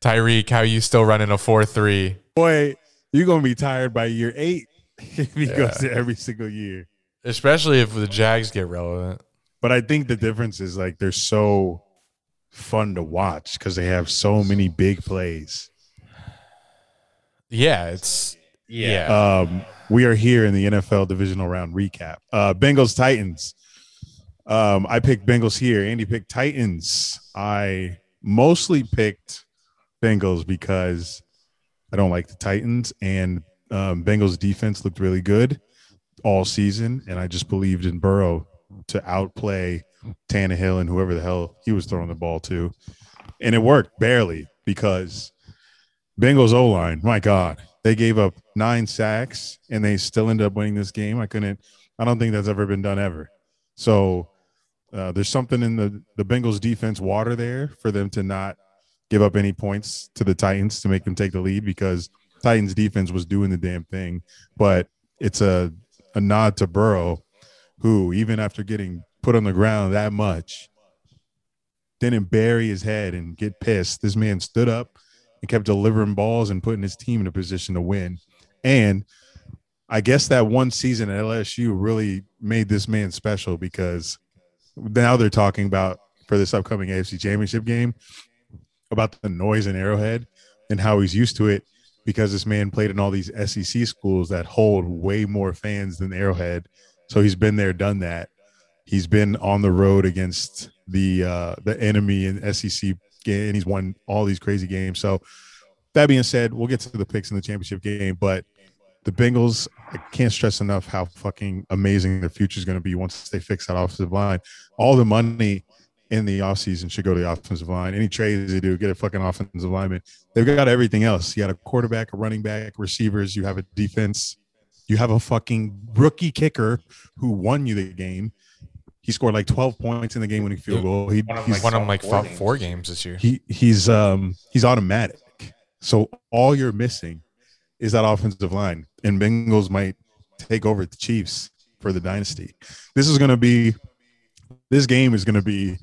Tyreek, how you still running a 4-3? Boy, you're gonna be tired by year eight if he Yeah. goes there every single year. Especially if the Jags get relevant. But I think the difference is like they're so fun to watch because they have so many big plays. Yeah, it's yeah. Um, we are here in the NFL divisional round recap. Uh, Bengals Titans. Um, I picked Bengals here. Andy picked Titans. I mostly picked Bengals because I don't like the Titans, and um, Bengals defense looked really good all season, and I just believed in Burrow to outplay Tannehill and whoever the hell he was throwing the ball to, and it worked barely because Bengals O line, my God, they gave up nine sacks and they still ended up winning this game. I couldn't, I don't think that's ever been done ever. So uh, there's something in the the Bengals defense water there for them to not give up any points to the Titans to make them take the lead because Titans defense was doing the damn thing. But it's a a nod to Burrow, who even after getting put on the ground that much, didn't bury his head and get pissed. This man stood up and kept delivering balls and putting his team in a position to win. And I guess that one season at LSU really made this man special because now they're talking about for this upcoming AFC championship game about the noise in Arrowhead and how he's used to it because this man played in all these SEC schools that hold way more fans than Arrowhead. So he's been there, done that. He's been on the road against the uh, the enemy in SEC and he's won all these crazy games. So that being said, we'll get to the picks in the championship game, but the Bengals, I can't stress enough how fucking amazing their future is going to be once they fix that offensive line. All the money in the offseason should go to the offensive line. Any trades they do, get a fucking offensive lineman. They've got everything else. You got a quarterback, a running back, receivers, you have a defense, you have a fucking rookie kicker who won you the game. He scored like 12 points in the game winning field goal. He, One of he's, One of them like four fought games. four games this year. he he's um he's automatic. So all you're missing is that offensive line, and Bengals might take over the Chiefs for the dynasty. This is going to be this game is going to be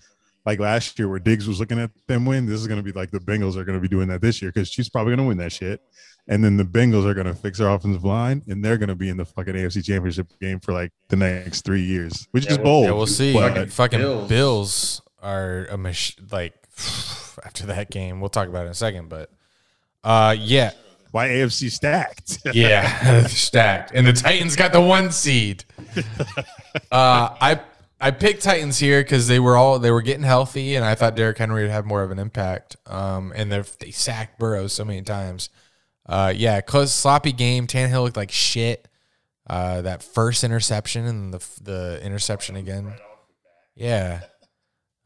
like last year where Diggs was looking at them win. This is going to be like the Bengals are going to be doing that this year because she's probably going to win that shit. And then the Bengals are going to fix their offensive line, and they're going to be in the fucking AFC Championship game for like the next three years, which Yeah, is bold. Yeah, we'll see. but- Fucking, fucking Bills. Bills. are a mach- like after that game. We'll talk about it in a second, but uh, yeah, why AFC stacked. Yeah, stacked. And the Titans got the one seed. Uh, I I picked Titans here because they were all they were getting healthy, and I thought Derrick Henry would have more of an impact. Um, and they they sacked Burrow so many times. Uh, yeah, close sloppy game. Tannehill looked like shit. Uh, that first interception and the the interception again. Yeah.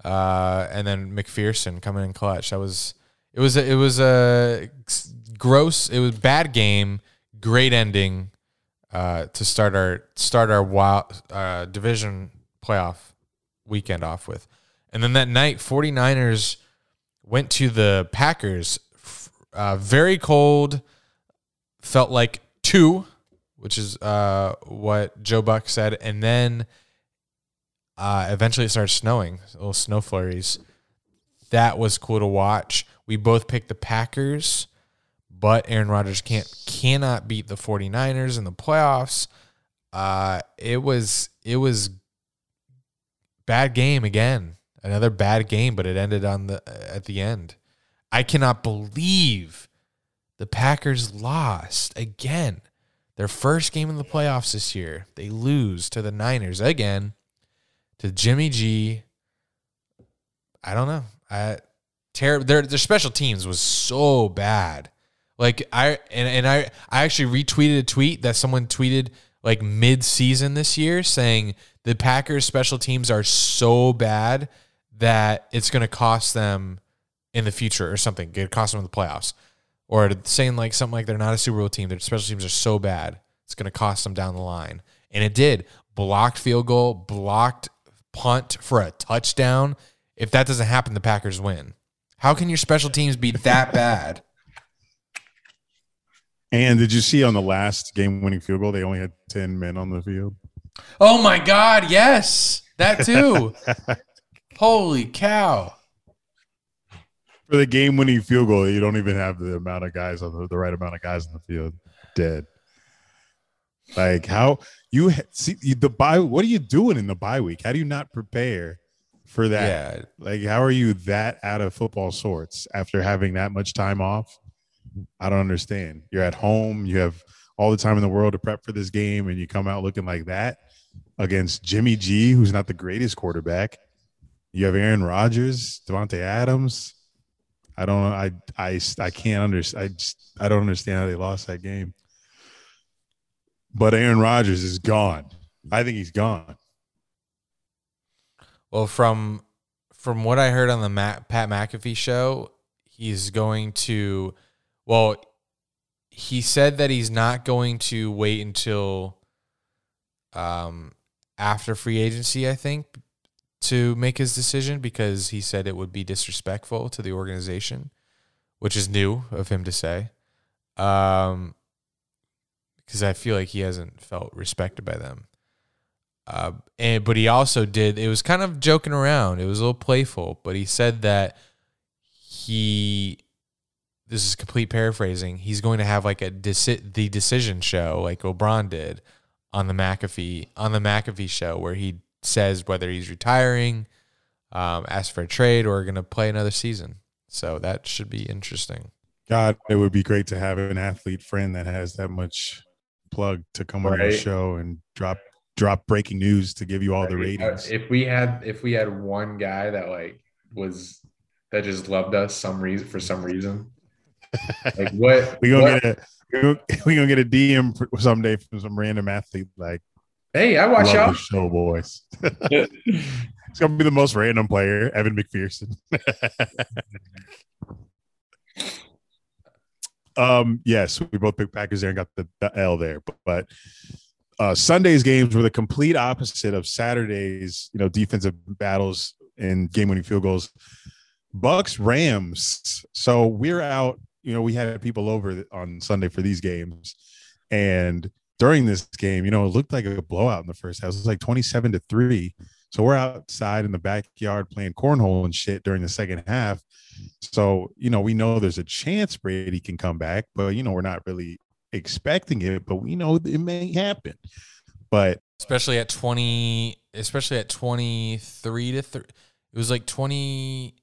Uh, and then McPherson coming in clutch. That was it was a, it was a gross. It was bad game. Great ending uh, to start our start our wild, uh, division playoff weekend off with. And then that night, 49ers went to the Packers. Uh, very cold. Felt like two, which is uh, what Joe Buck said. And then uh, eventually it started snowing, little snow flurries. That was cool to watch. We both picked the Packers, but Aaron Rodgers can't cannot beat the 49ers in the playoffs. Uh, it was it was bad game again. Another bad game, but it ended on the at the end. I cannot believe the Packers lost again. Their first game in the playoffs this year. They lose to the Niners again. To Jimmy G. I don't know. I terrible. Their their special teams was so bad. Like I and, and I I actually retweeted a tweet that someone tweeted like mid season this year saying the Packers special teams are so bad that it's going to cost them in the future or something. It cost them in the playoffs. Or saying like something like they're not a Super Bowl team. Their special teams are so bad it's going to cost them down the line. And it did. Blocked field goal, blocked punt for a touchdown. If that doesn't happen, the Packers win. How can your special teams be that bad? And did you see on the last game winning field goal, they only had 10 men on the field? Oh my God, yes. That too. Holy cow. For the game winning field goal, you don't even have the amount of guys on the, the right amount of guys on the field. Dead. Like how you see the bye. What are you doing in the bye week? How do you not prepare for that? Yeah. Like how are you that out of football sorts after having that much time off? I don't understand. You're at home. You have all the time in the world to prep for this game, and you come out looking like that against Jimmy G, who's not the greatest quarterback. You have Aaron Rodgers, Davante Adams. I don't. I I I can't understand. I just I don't understand how they lost that game. But Aaron Rodgers is gone. I think he's gone. Well, from from what I heard on the Matt, Pat McAfee show, he's going to. Well, he said that he's not going to wait until um, after free agency. I think to make his decision because he said it would be disrespectful to the organization, which is new of him to say. Um, because I feel like he hasn't felt respected by them. Uh, and but he also did. It was kind of joking around. It was a little playful, but he said that he. This is complete paraphrasing. He's going to have like a deci- the decision show, like O'Brien did on the McAfee on the McAfee show, where he says whether he's retiring, um, ask for a trade, or going to play another season. So that should be interesting. God, it would be great to have an athlete friend that has that much plug to come on your Right. show and drop drop breaking news to give you all the Uh, ratings. If we had if we had one guy that like was that just loved us some reason for some reason, like what We gonna what- get a we gonna, get a DM for- someday from some random athlete like Hey, I watch y'all. show, boys. it's gonna be the most random player, Evan McPherson. um, yes, we both picked Packers there and got the, the L there, but, but uh, Sunday's games were the complete opposite of Saturday's, you know, defensive battles and game-winning field goals. Bucs Rams. So we're out. You know, we had people over on Sunday for these games, and during this game, you know, it looked like a blowout in the first half. It was like twenty-seven to three. So we're outside in the backyard playing cornhole and shit during the second half. So you know, we know there's a chance Brady can come back, but you know, we're not really expecting it. But we know it may happen. But especially at 20 especially at 23 to 3 it was like 20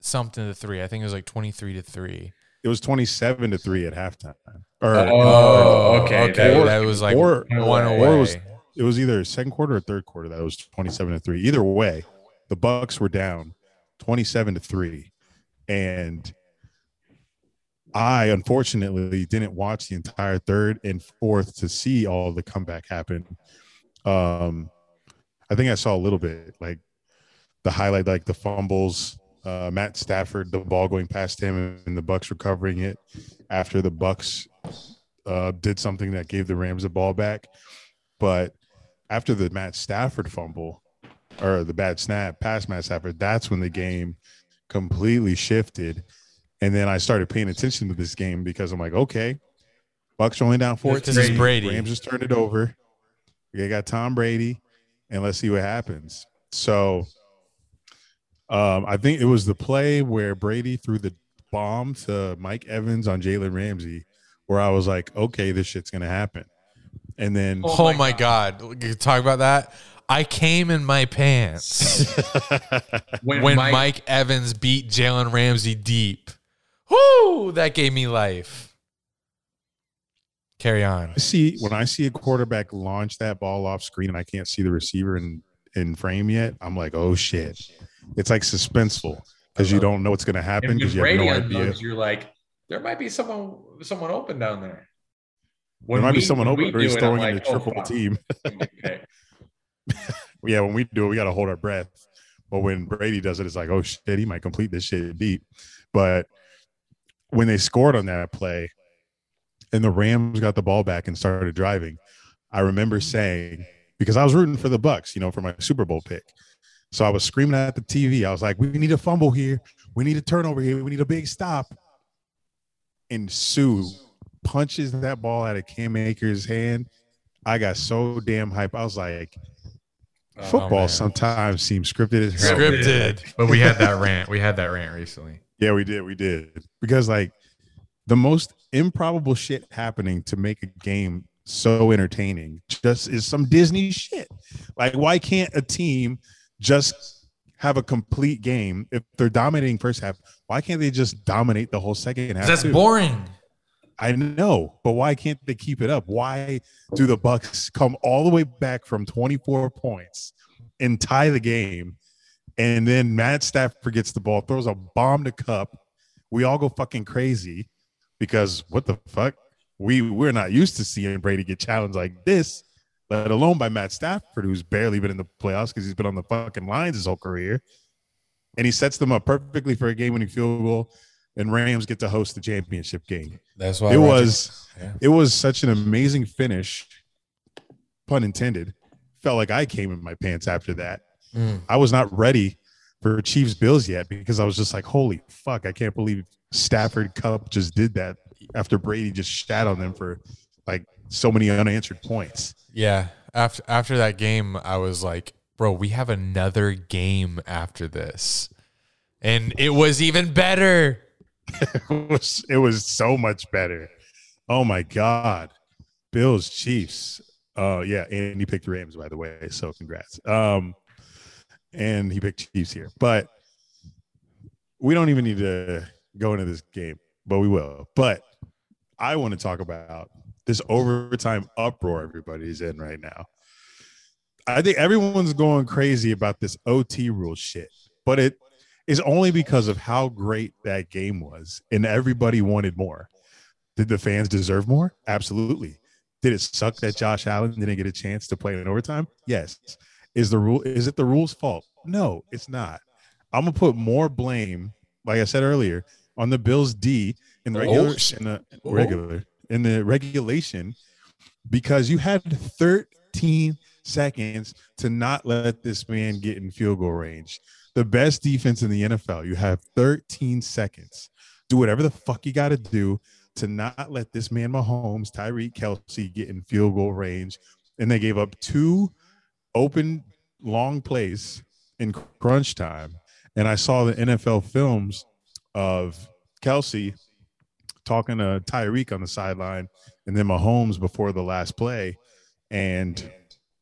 something to 3 i think it was like 23 to 3 it was 27 to 3 at halftime. Or Oh, okay. okay. Or- that was like or- one or it was- it was either second quarter or third quarter that was 27 to 3. Either way, the Bucs were down 27 to 3. And I unfortunately didn't watch the entire third and fourth to see all the comeback happen. Um I think I saw a little bit like the highlight, like the fumbles, uh, Matt Stafford, the ball going past him, and the Bucs recovering it after the Bucs uh, did something that gave the Rams the ball back. But after the Matt Stafford fumble or the bad snap past Matt Stafford, that's when the game completely shifted. And then I started paying attention to this game because I'm like, okay, Bucs are only down 14. This is Brady. Rams just turned it over. They got Tom Brady, and let's see what happens. So um, I think it was the play where Brady threw the bomb to Mike Evans on Jalen Ramsey, where I was like, okay, this shit's gonna happen. And then Oh, Oh my my god! You Talk about that. I came in my pants When, when Mike, Mike, Evans beat Jalen Ramsey deep. Whoo! That gave me life. Carry on. I see when I see a quarterback launch that ball off screen and I can't see the receiver in in frame yet, I'm like, oh shit. It's like suspenseful because you don't know what's gonna happen because you have no idea. unloads, you're like, there might be someone someone open down there. There might be someone open we or he's do it, I'm throwing in like, the oh, triple fuck. team. Okay. yeah, when we do it, we got to hold our breath. But when Brady does it, it's like, oh shit, he might complete this shit deep. But when they scored on that play and the Rams got the ball back and started driving, I remember saying, because I was rooting for the Bucs, you know, for my Super Bowl pick. So I was screaming at the TV. I was like, we need a fumble here. We need a turnover here. We need a big stop. And Suh punches that ball out of Cam Akers' hand. I got so damn hype. I was like, Oh, football man. sometimes seems scripted as hell. Scripted. But we had that rant. We had that rant recently. Yeah, we did. We did. Because like the most improbable shit happening to make a game so entertaining just is some Disney shit. Like, why can't a team just have a complete game if they're dominating first half? Why can't they just dominate the whole second half? That's too? boring. I know, but why can't they keep it up? Why do the Bucs come all the way back from 24 points and tie the game? And then Matt Stafford gets the ball, throws a bomb to Kupp. We all go fucking crazy because what the fuck? We we're not used to seeing Brady get challenged like this, let alone by Matt Stafford, who's barely been in the playoffs because he's been on the fucking Lions his whole career. And he sets them up perfectly for a game-winning field goal, and Rams get to host the championship game That's why it was yeah. it was such an amazing finish pun intended felt like i came in my pants after that Mm. i was not ready for chiefs bills yet because i was just like holy fuck i can't believe stafford Kupp just did that after brady just shat on them for like so many unanswered points Yeah. After after that game, I was like, bro, we have another game after this. And it was even better. it was it was so much better oh my god bills chiefs uh yeah and he picked rams by the way so congrats um and he picked chiefs here but we don't even need to go into this game but we will but i want to talk about this overtime uproar everybody's in right now i think everyone's going crazy about this ot rule shit but it is only because of how great that game was and everybody wanted more. Did the fans deserve more? Absolutely. Did it suck that Josh Allen didn't get a chance to play in overtime? Yes. Is the rule is it the rule's fault? No, it's not. I'm gonna put more blame, like I said earlier, on the Bills D in the regular Oh, in the regular in the regulation because you had 13 seconds to not let this man get in field goal range. The best defense in the NFL. You have 13 seconds. Do whatever the fuck you got to do to not let this man Mahomes, Tyreek Kelsey get in field goal range. And they gave up two open long plays in crunch time. And I saw the NFL films of Kelsey talking to Tyreek on the sideline and then Mahomes before the last play. And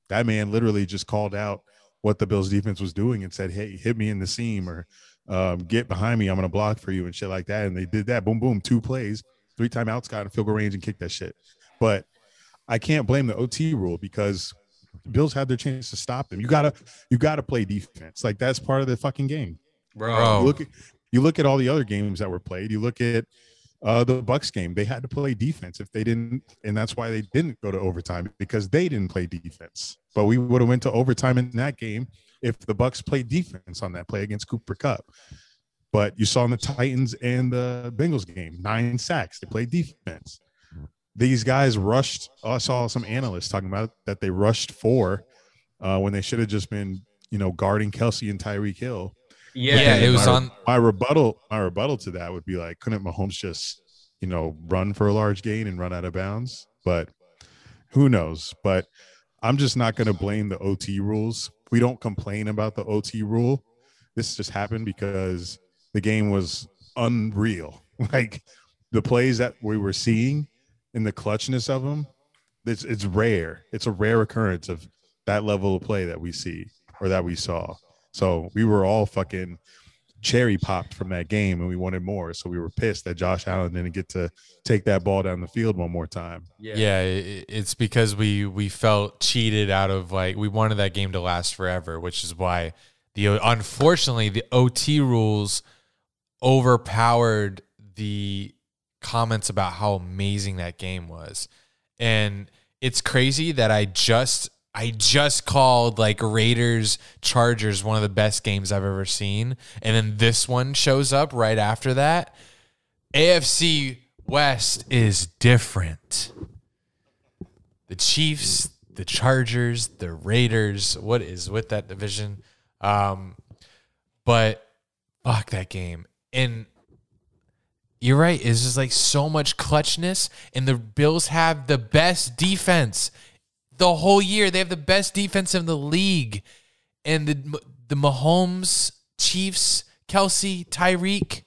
that man literally just called out what the Bills defense was doing and said, Hey, hit me in the seam or um, get behind me. I'm gonna block for you and shit like that. And they did that. Boom, boom, two plays, three timeouts, got in field goal range and kicked that shit. But I can't blame the OT rule because Bills had their chance to stop them. You gotta, you gotta play defense. Like that's part of the fucking game. Bro. You look at you look at all the other games that were played. You look at uh, the Bucs game. They had to play defense if they didn't, and that's why they didn't go to overtime because they didn't play defense. But we would have went to overtime in that game if the Bucs played defense on that play against Cooper Kupp. But you saw in the Titans and the Bengals game, nine sacks. They played defense. These guys rushed. I saw some analysts talking about that they rushed four uh, when they should have just been, you know, guarding Kelsey and Tyreek Hill. Yeah, Yeah, it was my, on. my rebuttal. My rebuttal to that would be like, couldn't Mahomes just, you know, run for a large gain and run out of bounds? But who knows? But I'm just not going to blame the OT rules. We don't complain about the OT rule. This just happened because the game was unreal. Like the plays that we were seeing and the clutchness of them, it's it's rare. It's a rare occurrence of that level of play that we see or that we saw. So we were all fucking cherry popped from that game and we wanted more. So we were pissed that Josh Allen didn't get to take that ball down the field one more time. Yeah, i- it's because we we felt cheated out of like we wanted that game to last forever, which is why the unfortunately the OT rules overpowered the comments about how amazing that game was. And it's crazy that I just I just called like Raiders Chargers one of the best games I've ever seen and then this one shows up right after that. AFC West is different. The Chiefs, the Chargers, the Raiders, what is with that division? Um but fuck that game. And you're right. It's just like so much clutchness, and the Bills have the best defense the whole year. They have the best defense in the league, and the the Mahomes, Chiefs, Kelsey, Tyreek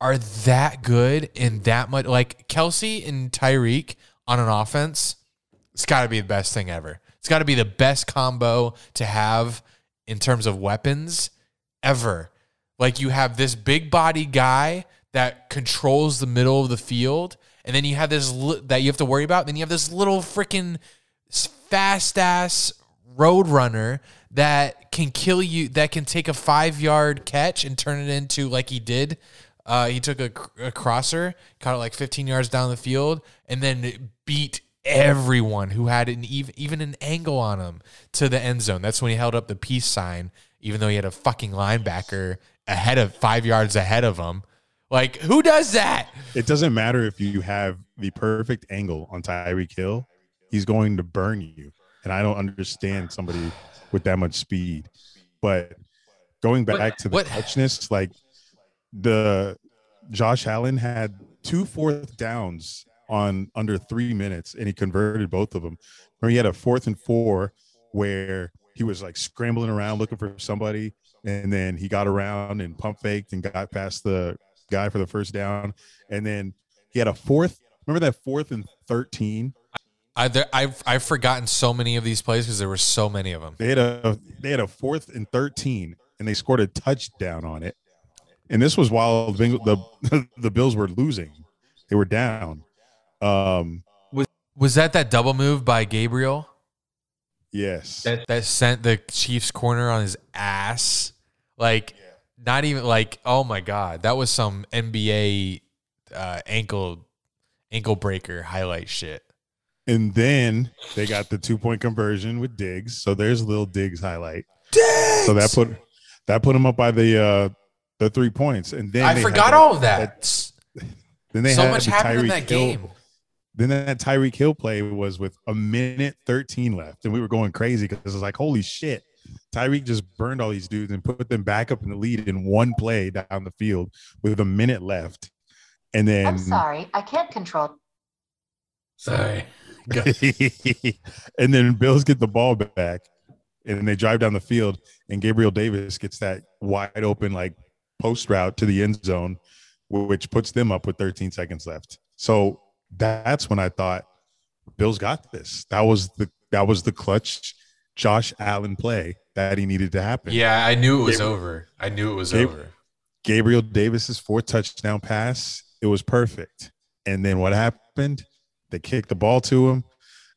are that good and that much. Like Kelsey and Tyreek on an offense, it's got to be the best thing ever. It's got to be the best combo to have in terms of weapons ever. Like you have this big body guy that controls the middle of the field, and then you have this li- that you have to worry about. Then you have this little freaking fast ass road runner that can kill you. That can take a five yard catch and turn it into like he did. Uh, he took a, a crosser, caught it like 15 yards down the field, and then beat everyone who had an even even an angle on him to the end zone. That's when he held up the peace sign, even though he had a fucking linebacker ahead of five yards ahead of him. Like, who does that? It doesn't matter if you have the perfect angle on Tyreek Hill, he's going to burn you. And I don't understand somebody with that much speed. But going back to the what- touchness, like the Josh Allen had two fourth downs on under three minutes and he converted both of them. Or he had a fourth and four where he was like scrambling around looking for somebody and then he got around and pump faked and got past the guy for the first down. And then he had a fourth. Remember that fourth and 13? I, there, I've I've forgotten so many of these plays because there were so many of them. They had a they had a fourth and 13 and they scored a touchdown on it. And this was while the the, the Bills were losing. They were down. Um Was that that double move by Gabriel yes. That- that sent the Chiefs corner on his ass? Like, not even like, oh my god, that was some NBA uh, ankle ankle breaker highlight shit. And then they got the two point conversion with Diggs. So there's a little Diggs highlight. So that put that put him up by the uh the three points. And then I they had forgot all of that. Then they so had much the happened in that Hill- game. Then that Tyreek Hill play was with a minute 13 left, and we were going crazy because it was like, holy shit. Tyreek just burned all these dudes and put them back up in the lead in one play down the field with a minute left. And then I'm sorry, I can't control. Sorry. and then Bills get the ball back and they drive down the field and Gabriel Davis gets that wide open like post route to the end zone, which puts them up with 13 seconds left. So that's when I thought Bills got this. That was the that was the clutch Josh Allen play that he needed to happen. Yeah, I knew it was Gabriel- over. I knew it was Gab- over. Gabriel Davis's four touchdown pass, it was perfect. And then what happened? They kicked the ball to him.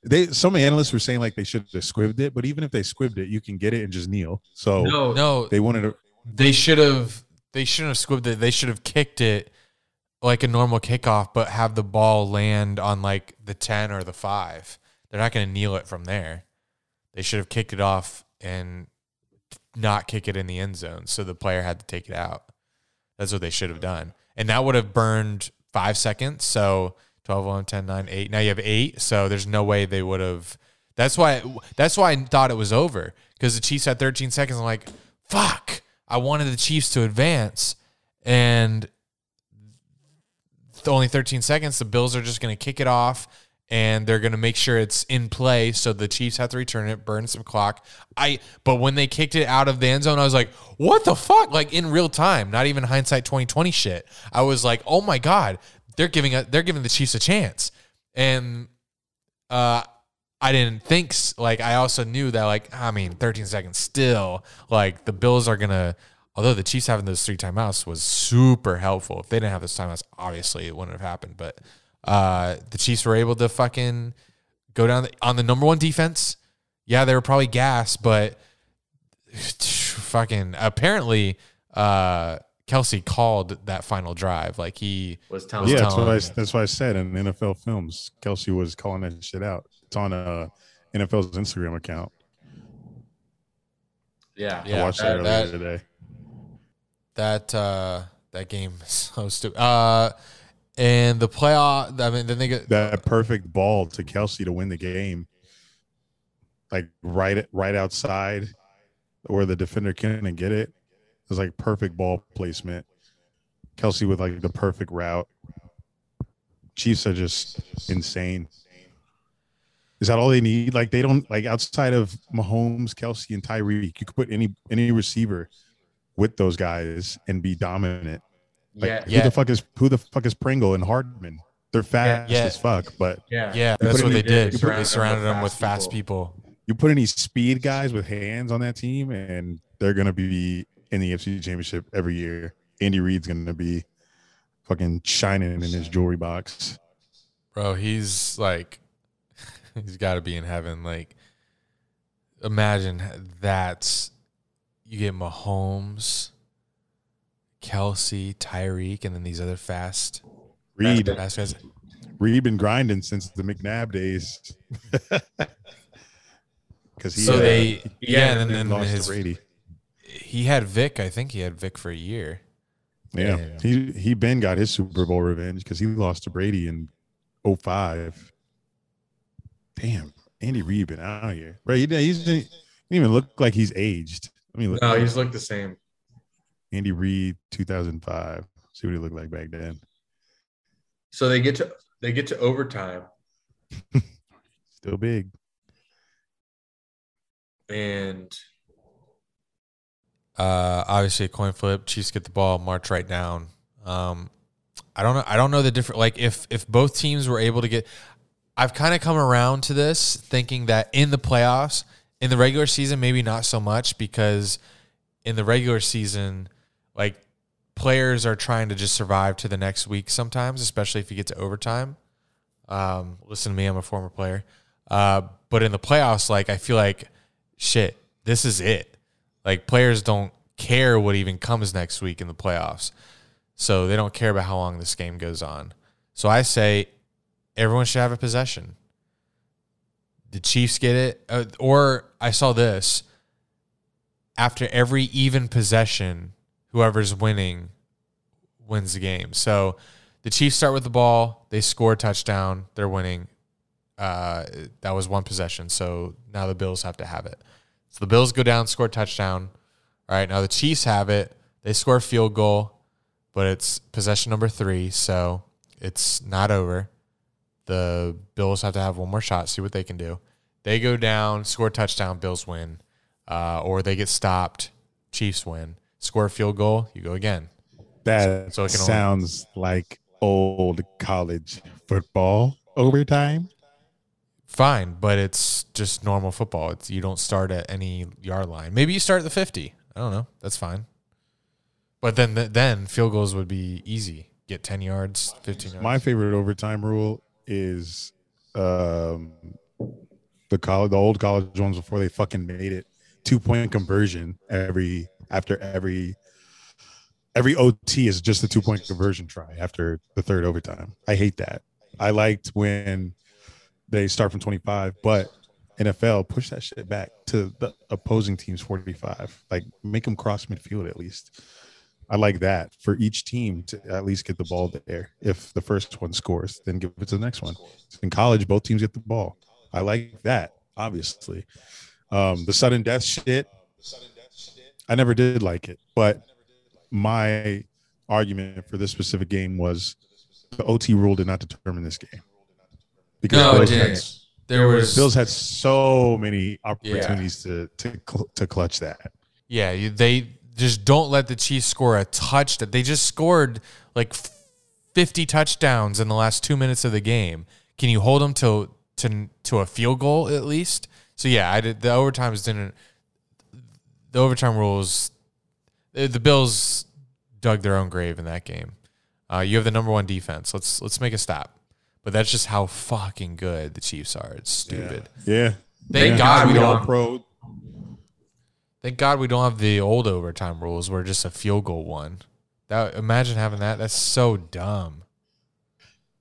They some analysts were saying like they should have squibbed it, but even if they squibbed it, you can get it and just kneel. So No, No, they wanted to they should have. They shouldn't have squibbed it. They should have kicked it like a normal kickoff, but have the ball land on like the ten or the five. They're not going to kneel it from there. They should have kicked it off and not kick it in the end zone, so the player had to take it out. That's what they should have done, and that would have burned five seconds. So 12, 11, 10, 9, 8. Now you have eight, so there's no way they would have. That's why. That's why I thought it was over because the Chiefs had 13 seconds. I'm like, fuck. I wanted the Chiefs to advance, and only 13 seconds. The Bills are just going to kick it off, and they're going to make sure it's in play. So the Chiefs have to return it, burn some clock. I. But when they kicked it out of the end zone, I was like, what the fuck? Like in real time, not even hindsight 2020 shit. I was like, oh my god, they're giving a, they're giving the Chiefs a chance, and uh. I didn't think like I also knew that like I mean 13 seconds still like the Bills are gonna although the Chiefs having those three timeouts was super helpful. If they didn't have those timeouts, obviously it wouldn't have happened. But uh, the Chiefs were able to fucking go down the, on the number one defense. Yeah, they were probably gas, but fucking apparently uh, Kelce called that final drive. Like he was telling yeah, that's what I, that's what I said in NFL films. Kelce was calling that shit out. It's on uh, NFL's Instagram account. yeah, Yeah, I watched that- that, that- earlier today. that uh, that game is so stupid. Uh, and the playoff. I mean, then they get That perfect ball to Kelce to win the game, like right right outside where the defender couldn't get it. It was like perfect ball placement. Kelce with like the perfect route. Chiefs are just insane. Is that all they need? Like they don't like outside of Mahomes, Kelce, and Tyreek. You could put any any receiver with those guys and be dominant. Like, yeah, who Yeah. the fuck is who the fuck is Pringle and Hardman? They're fast Yeah. as fuck, but yeah, yeah, that's what in they the- did. you They surrounded them with fast fast people. you put any speed guys with hands on that team, and they're gonna be in the AFC Championship every year. Andy Reid's gonna be fucking shining in his jewelry box. Bro, he's like, he's got to be in heaven. Like, imagine that's you get Mahomes, Kelce, Tyreek, and then these other fast, Reed, fast guys. Reid been grinding since the McNabb days. Because he So uh, they, yeah, yeah, and then, then lost his, to Brady. He had Vic. I think he had Vic for a year. Yeah. Yeah. he he Ben got his Super Bowl revenge because he lost to Brady in 05. Damn, Andy Reid been out here, right? He, he's he didn't even look like he's aged. I mean, look, No, he's looked the same. Andy Reid, 2005. See what he looked like back then. So they get to they get to overtime, Still big. and Uh, obviously a coin flip. Chiefs get the ball, march right down. Um, I don't know. I don't know the different. Like if if both teams were able to get, I've kind of come around to this thinking that in the playoffs, in the regular season, maybe not so much because in the regular season, like players are trying to just survive to the next week sometimes, especially if you get to overtime. Um, listen to me, I'm a former player. Uh, but in the playoffs, like I feel like shit, this is it. Like players don't care what even comes next week in the playoffs. So they don't care about how long this game goes on. So I say everyone should have a possession. The Chiefs get it. Uh, or I saw this after every even possession, whoever's winning wins the game. So the Chiefs start with the ball, they score a touchdown, they're winning. Uh, that was one possession. So now the Bills have to have it. So the Bills go down, score a touchdown. All right, now the Chiefs have it. They score a field goal, but it's possession number three, so it's not over. The Bills have to have one more shot, see what they can do. They go down, score a touchdown, Bills win. Uh, or they get stopped, Chiefs win. Score a field goal, you go again. That So it can only- sounds like old college football overtime. Fine, but it's just normal football. It's you don't start at any yard line. Maybe you start at the 50. I don't know. That's fine. But then then field goals would be easy. Get ten yards, fifteen yards. My favorite overtime rule is um, the college, the old college ones before they fucking made it two point conversion every after every every OT is just a two point conversion try after the third overtime. I hate that. I liked when they start from 25, but NFL push that shit back to the opposing team's 45. Like make them cross midfield at least. I like that for each team to at least get the ball there. If the first one scores, then give it to the next one. In college, both teams get the ball. I like that, obviously. Um, the sudden death shit, I never did like it, but my argument for this specific game was the OT rule did not determine this game because No, Bills, had. There was Bills had so many opportunities to to cl- to clutch that. Yeah, they just don't let the Chiefs score a touchdown. They just scored like 50 touchdowns in the last two minutes of the game. Can you hold them to to to a field goal at least? So yeah, I did. The overtimes didn't. The overtime rules. The the Bills dug their own grave in that game. Uh, you have the number one defense. Let's let's make a stop. But that's just how fucking good the Chiefs are. It's stupid. Yeah. Thank Yeah. God we don't pro Thank God we don't have the old overtime rules where just a field goal one. That imagine having that. That's so dumb.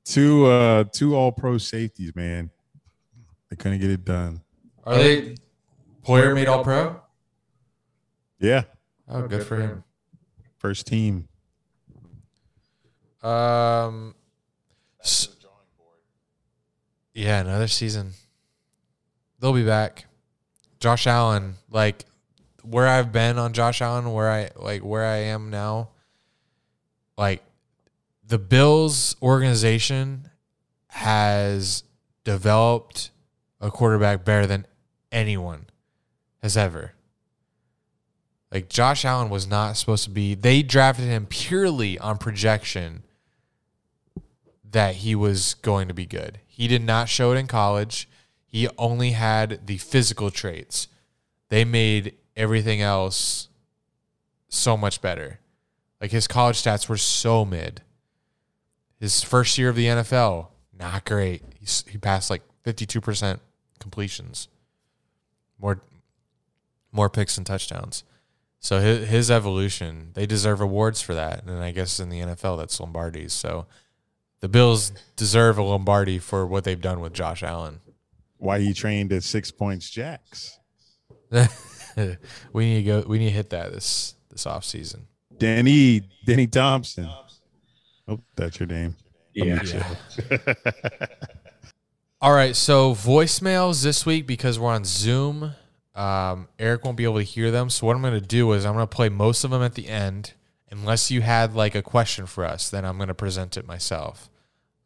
two uh two all pro safeties, man. They couldn't get it done. Are they Poyer made all pro? Yeah. Oh, good, for him. First team. Um, s- yeah, another season. They'll be back. Josh Allen, like where I've been on Josh Allen, where I like where I am now, like the Bills organization has developed a quarterback better than anyone has ever. Like Josh Allen was not supposed to be. They drafted him purely on projection that he was going to be good. He did not show it in college. He only had the physical traits. They made everything else so much better. Like his college stats were so mid. His first year of the NFL, not great. He's, he passed like 52% completions. More more picks and touchdowns. So his, his evolution, they deserve awards for that. And I guess in the NFL, that's Lombardi's. So the Bills deserve a Lombardi for what they've done with Josh Allen. Why he trained at six points jacks. we need to go. We need to hit that this this off season. Danny Danny Thompson. Oh, that's your name. Yeah. All right, so voicemails this week because we're on Zoom. Um, Eric won't be able to hear them. So what I'm going to do is I'm going to play most of them at the end. Unless you had like a question for us, then I'm going to present it myself.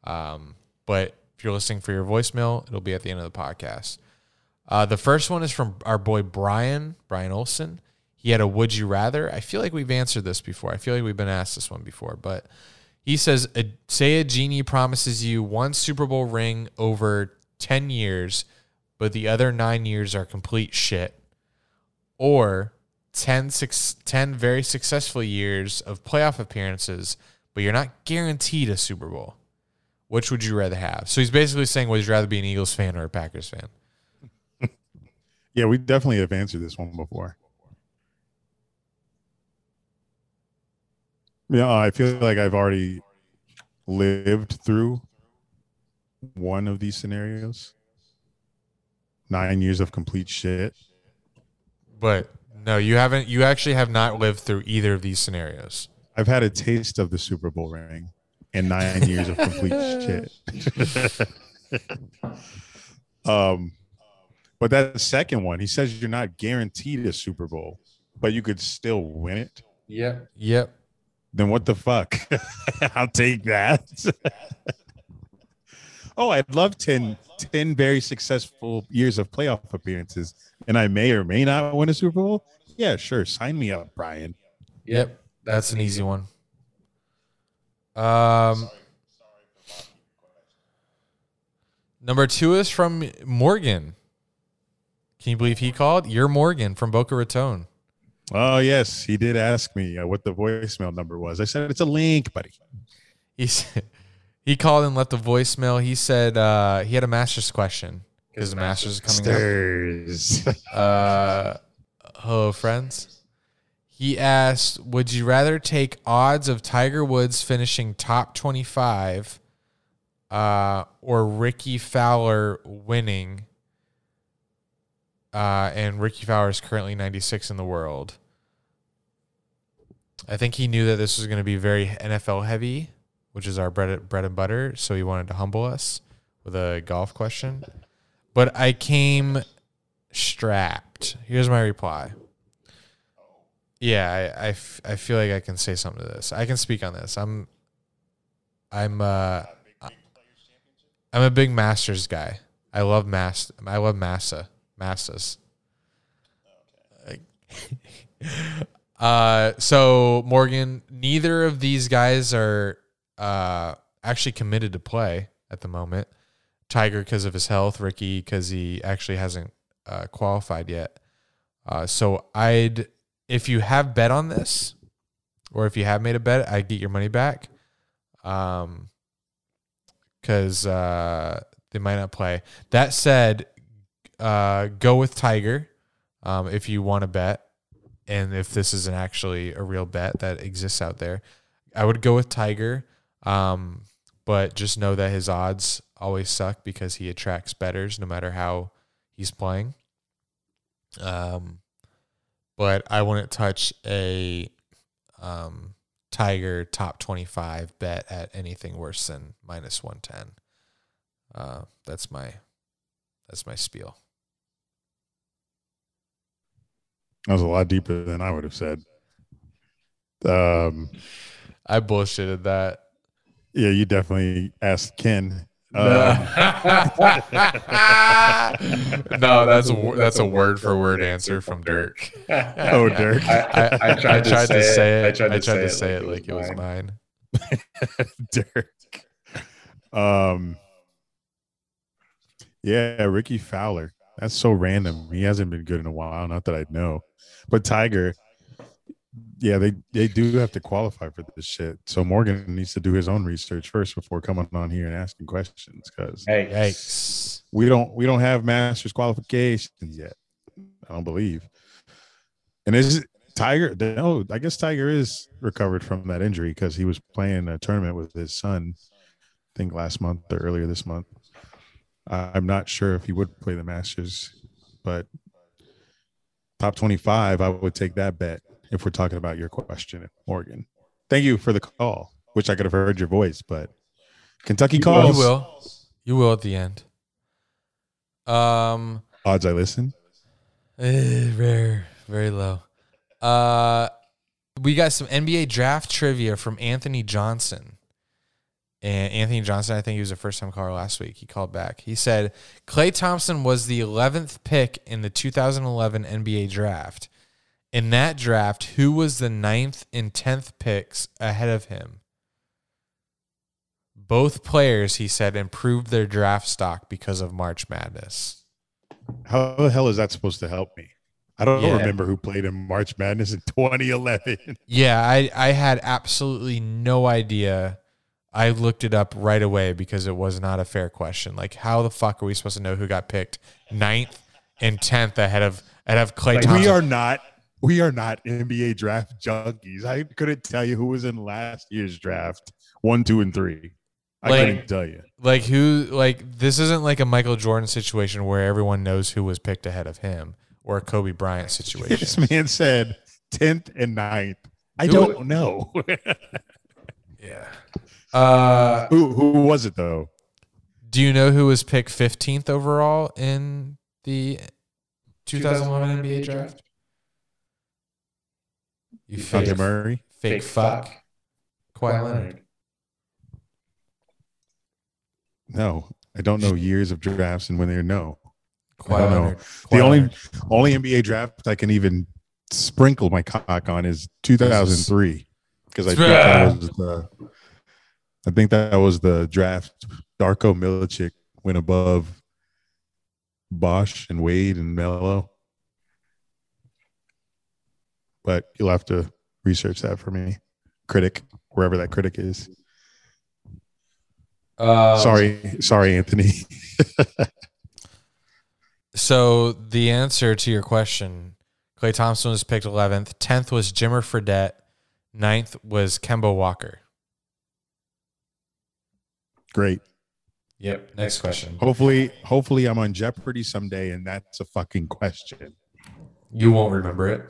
Um, but if you're listening for your voicemail, it'll be at the end of the podcast. Uh, the first one is from our boy Brian, Brian Olson. He had a would you rather. I feel like we've answered this before. I feel like we've been asked this one before, but he says, say a genie promises you one Super Bowl ring over 10 years, but the other nine years are complete shit. Or 10, six, 10 very successful years of playoff appearances, but you're not guaranteed a Super Bowl. Which would you rather have? So he's basically saying, would you rather be an Eagles fan or a Packers fan? Yeah, we definitely have answered this one before. Yeah, I feel like I've already lived through one of these scenarios. Nine years of complete shit. But no, you haven't. You actually have not lived through either of these scenarios. I've had a taste of the Super Bowl ring and nine years of complete shit. um, but that second one, he says you're not guaranteed a Super Bowl, but you could still win it. Yeah. Yep. Then what the fuck? I'll take that. oh, I'd love 10, 10 very successful years of playoff appearances, and I may or may not win a Super Bowl. Yeah, sure. Sign me up, Brian. Yep. That's an easy one. Um, number two is from Morgan. Can you believe he called? You're Morgan from Boca Raton. Oh yes, he did ask me uh, what the voicemail number was. I said it's a link, buddy. He said, he called and left a voicemail. He said uh, he had a master's question because the master's is coming up. Stairs. Uh, hello, friends. He asked, "Would you rather take odds of Tiger Woods finishing top twenty-five, uh, or Rickie Fowler winning?" Uh, and Rickie Fowler is currently ninety-six in the world. I think he knew that this was going to be very NFL heavy, which is our bread bread and butter. So he wanted to humble us with a golf question. But I came strapped. Here's my reply. Yeah, I, I, f- I feel like I can say something to this. I can speak on this. I'm I'm uh I'm a big Masters guy. I love Mas I love Massa. Massas. uh so Morgan, neither of these guys are uh actually committed to play at the moment. Tiger because of his health, Ricky because he actually hasn't uh, qualified yet. Uh, so I'd, if you have bet on this, or if you have made a bet, I'd get your money back. Um, because uh, they might not play. That said, uh, go with Tiger um, if you want to bet, and if this is an actually a real bet that exists out there, I would go with Tiger. Um, but just know that his odds always suck because he attracts betters no matter how he's playing. Um, but I wouldn't touch a um, Tiger top 25 bet at anything worse than minus 110. Uh, that's my that's my spiel. That was a lot deeper than I would have said. Um, I bullshitted that. yeah, you definitely asked Ken. Um, no, that's a that's a word for word answer from Dirk. oh, Dirk. I, I, I tried, to, say it. I tried to, to say, say it it like it was mine. Dirk. Um, yeah, Rickie Fowler. That's so random. He hasn't been good in a while. Not that I know, but Tiger. Yeah, they they do have to qualify for this shit. So Morgan needs to do his own research first before coming on here and asking questions because Hey, we don't we don't have masters qualifications yet. I don't believe. And is Tiger? No, oh, I guess Tiger is recovered from that injury because he was playing a tournament with his son. I think last month or earlier this month. I'm not sure if he would play the Masters, but top 25, I would take that bet if we're talking about your question, Morgan. Thank you for the call. Wish I could have heard your voice, but Kentucky calls. You will. You will at the end. Um, Odds I listen. eh, rare, very low. Uh, we got some NBA draft trivia from Anthony Johnson. And Anthony Johnson, I think he was a first time caller last week. He called back. He said Klay Thompson was the 11th pick in the 2011 NBA draft. In that draft, who was the ninth and 10th picks ahead of him? Both players, he said, improved their draft stock because of March Madness. How the hell is that supposed to help me? I don't Yeah. remember who played in March Madness in 2011. Yeah, I, I had absolutely no idea. I looked it up right away because it was not a fair question. Like, how the fuck are we supposed to know who got picked ninth and tenth ahead of ahead of Klay Like, Thompson? we are not we are not NBA draft junkies. I couldn't tell you who was in last year's draft. One, two, and three. I Like- couldn't tell you. like who like this isn't like a Michael Jordan situation where everyone knows who was picked ahead of him or a Kobe Bryant situation. This man said 10th and 9th. I Who- don't know. yeah. Uh, who who was it though? do you know who was picked 15th overall in the 2011 NBA draft? You Dante fake, Murray. fake fuck. Kawhi Leonard. No, I don't know years of drafts and when they're no. I don't know. Leonard. The Kawhi only Leonard. only NBA draft I can even sprinkle my cock on is 2003 because I think that was the I think that was the draft. Darko Milicic went above Bosh and Wade and Melo. But you'll have to research that for me. Critic, wherever that critic is. Uh, sorry, sorry, Anthony. So the answer to your question, Klay Thompson was picked 11th. 10th was Jimmer Fredette. 9th was Kemba Walker. Great. Yep. Next question. Hopefully, hopefully, I'm on Jeopardy someday, and that's a fucking question. You won't remember it.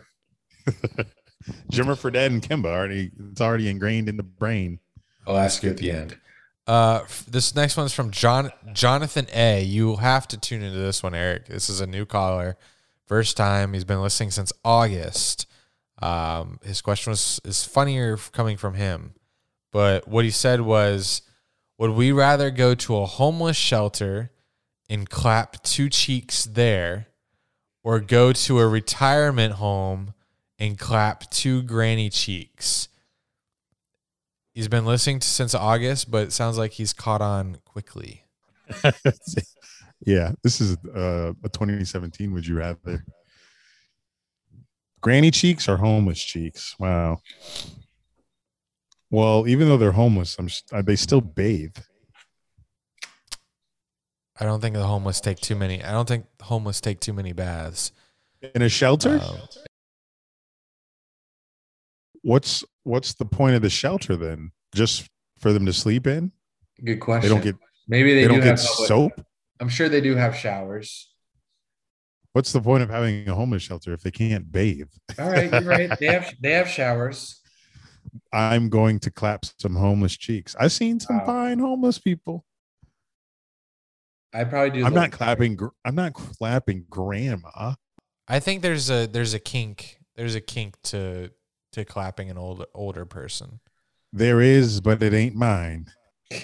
Jimmer Fredette and Kemba already it's already ingrained in the brain. I'll ask you at the end. Uh, this next one's from John Jonathan A. You have to tune into this one, Eric. This is a new caller, first time. He's been listening since August. Um, his question was is funnier coming from him, but what he said was, "Would we rather go to a homeless shelter and clap two cheeks there, or go to a retirement home and clap two granny cheeks?" He's been listening to, since August, but it sounds like he's caught on quickly. yeah, this is uh, a 2017. Would you rather granny cheeks or homeless cheeks? Wow. Well, even though they're homeless, I'm uh, they still bathe. I don't think the homeless take too many. I don't think homeless take too many baths. in a shelter. Um, what's what's the point of the shelter then? Just for them to sleep in? Good question. They don't get Maybe they, they, don't do get have soap. I'm sure they do have showers. What's the point of having a homeless shelter if they can't bathe? All right, you're right. They have they have showers. I'm going to clap some homeless cheeks. I've seen some Wow. fine homeless people. I probably do. I'm not clapping. gr- I'm not clapping grandma. I think there's a there's a kink. There's a kink to to clapping an old older person. There is, but it ain't mine.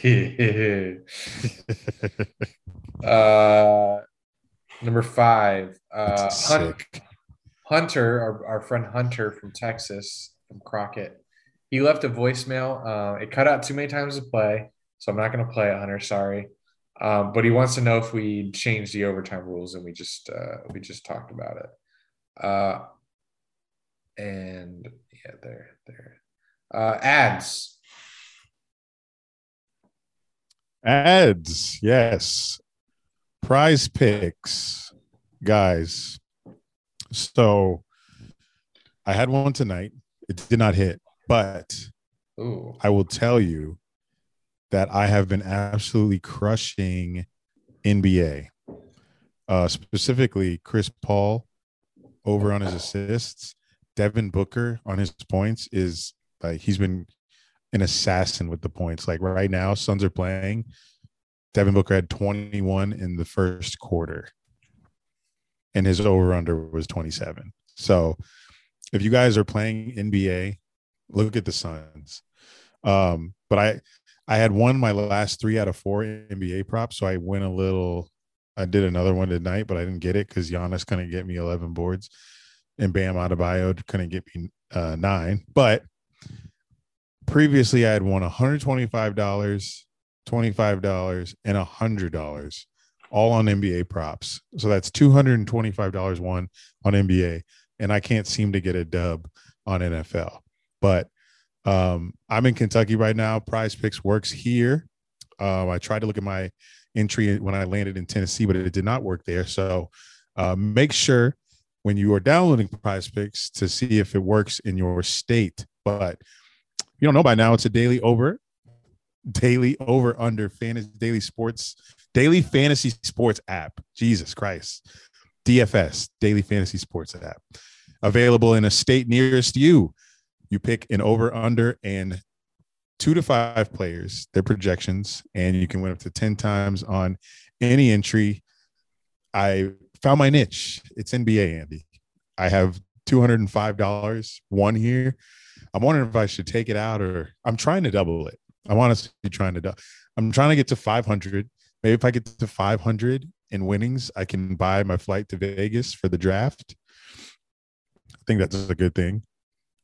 uh, number five. Uh, That's Hunter, our, our friend Hunter from Texas, from Crockett, he left a voicemail. Uh, it cut out too many times to play, so I'm not going to play it, Hunter. Sorry, um, but he wants to know if we changed the overtime rules, and we just uh, we just talked about it. Uh, and yeah, there, there. Uh, ads. Ads, yes. Prize picks, guys. So I had one tonight. It did not hit, but Ooh, I will tell you that I have been absolutely crushing NBA. Uh, specifically, Chris Paul over on his assists. Devin Booker on his points is like he's been an assassin with the points. Like right now, Suns are playing. Devin Booker had 21 in the first quarter, and his over under was 27. So, if you guys are playing NBA, look at the Suns. Um, but I I had won my last three out of four NBA props, so I went a little. I did another one tonight, but I didn't get it because Giannis couldn't get me 11 boards, and Bam Adebayo couldn't get me uh, nine. But previously, I had won 125 dollars, 25 dollars, and hundred dollars, all on NBA props. So that's 225 dollars won on NBA, and I can't seem to get a dub on NFL. But um, I'm in Kentucky right now. Prize Picks works here. Um, I tried to look at my entry when I landed in Tennessee, but it did not work there. So uh, make sure when you are downloading Prize Picks to see if it works in your state. But you don't know by now, it's a daily over, daily over under fantasy daily sports, daily fantasy sports app. Jesus Christ. DFS, daily fantasy sports app. Available in a state nearest you you pick an over under and two to five players their projections and you can win up to 10 times on any entry i found my niche. It's nba andy. I have $205 one here. I'm wondering if i should take it out or i'm trying to double it. I'm honestly trying to do- i'm trying to get to 500 maybe if i get to 500 in winnings i can buy my flight to vegas for the draft. I think that's a good thing.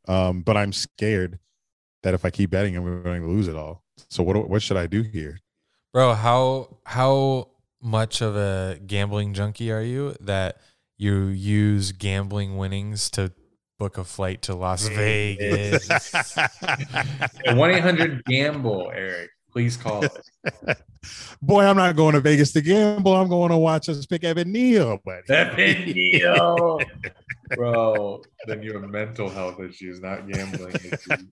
Um, but I'm scared that if I keep betting, I'm going to lose it all. So what what should I do here? Bro, how how much of a gambling junkie are you that you use gambling winnings to book a flight to Las Vegas. One eight hundred gamble, Eric. Please call it. Boy, I'm not going to Vegas to gamble. I'm going to watch us pick Evan Neal, buddy. Evan Neal. Bro, then you have mental health issues, not gambling issues.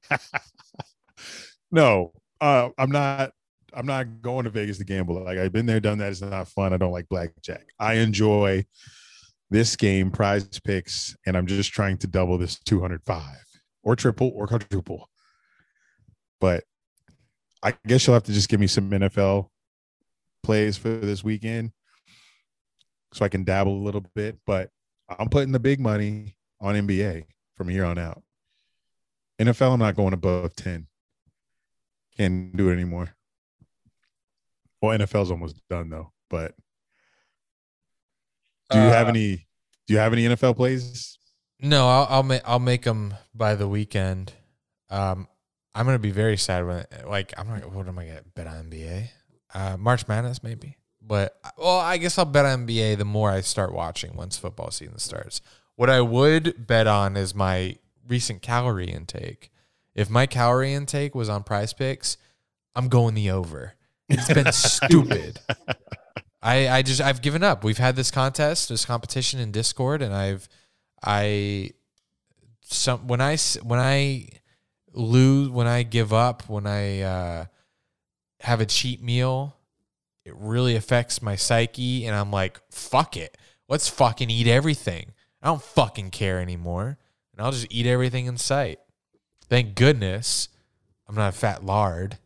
no, uh, I'm not. I'm not going to Vegas to gamble. Like I've been there, done that. It's not fun. I don't like blackjack. I enjoy this game, prize picks, and I'm just trying to double this 205 or triple or quadruple. But I guess you'll have to just give me some NFL plays for this weekend so I can dabble a little bit. But I'm putting the big money on NBA from here on out. NFL, I'm not going above 10. Can't do it anymore. Well, NFL's almost done though. But do you have Uh, any? Do you have any NFL plays? no, I'll I'll make I'll make them by the weekend. Um, I'm gonna be very sad when like I'm not. What am I gonna bet on NBA? Uh, March Madness maybe. But well, I guess I'll bet on NBA the more I start watching once football season starts. What I would bet on is my recent calorie intake. If my calorie intake was on Prize Picks, I'm going the over. It's been stupid. I I just I've given up. We've had this contest, this competition in Discord, and I've I some when I when I lose when I give up when I uh, have a cheat meal, it really affects my psyche, and I'm like, fuck it, let's fucking eat everything. I don't fucking care anymore, and I'll just eat everything in sight. Thank goodness I'm not a fat lard,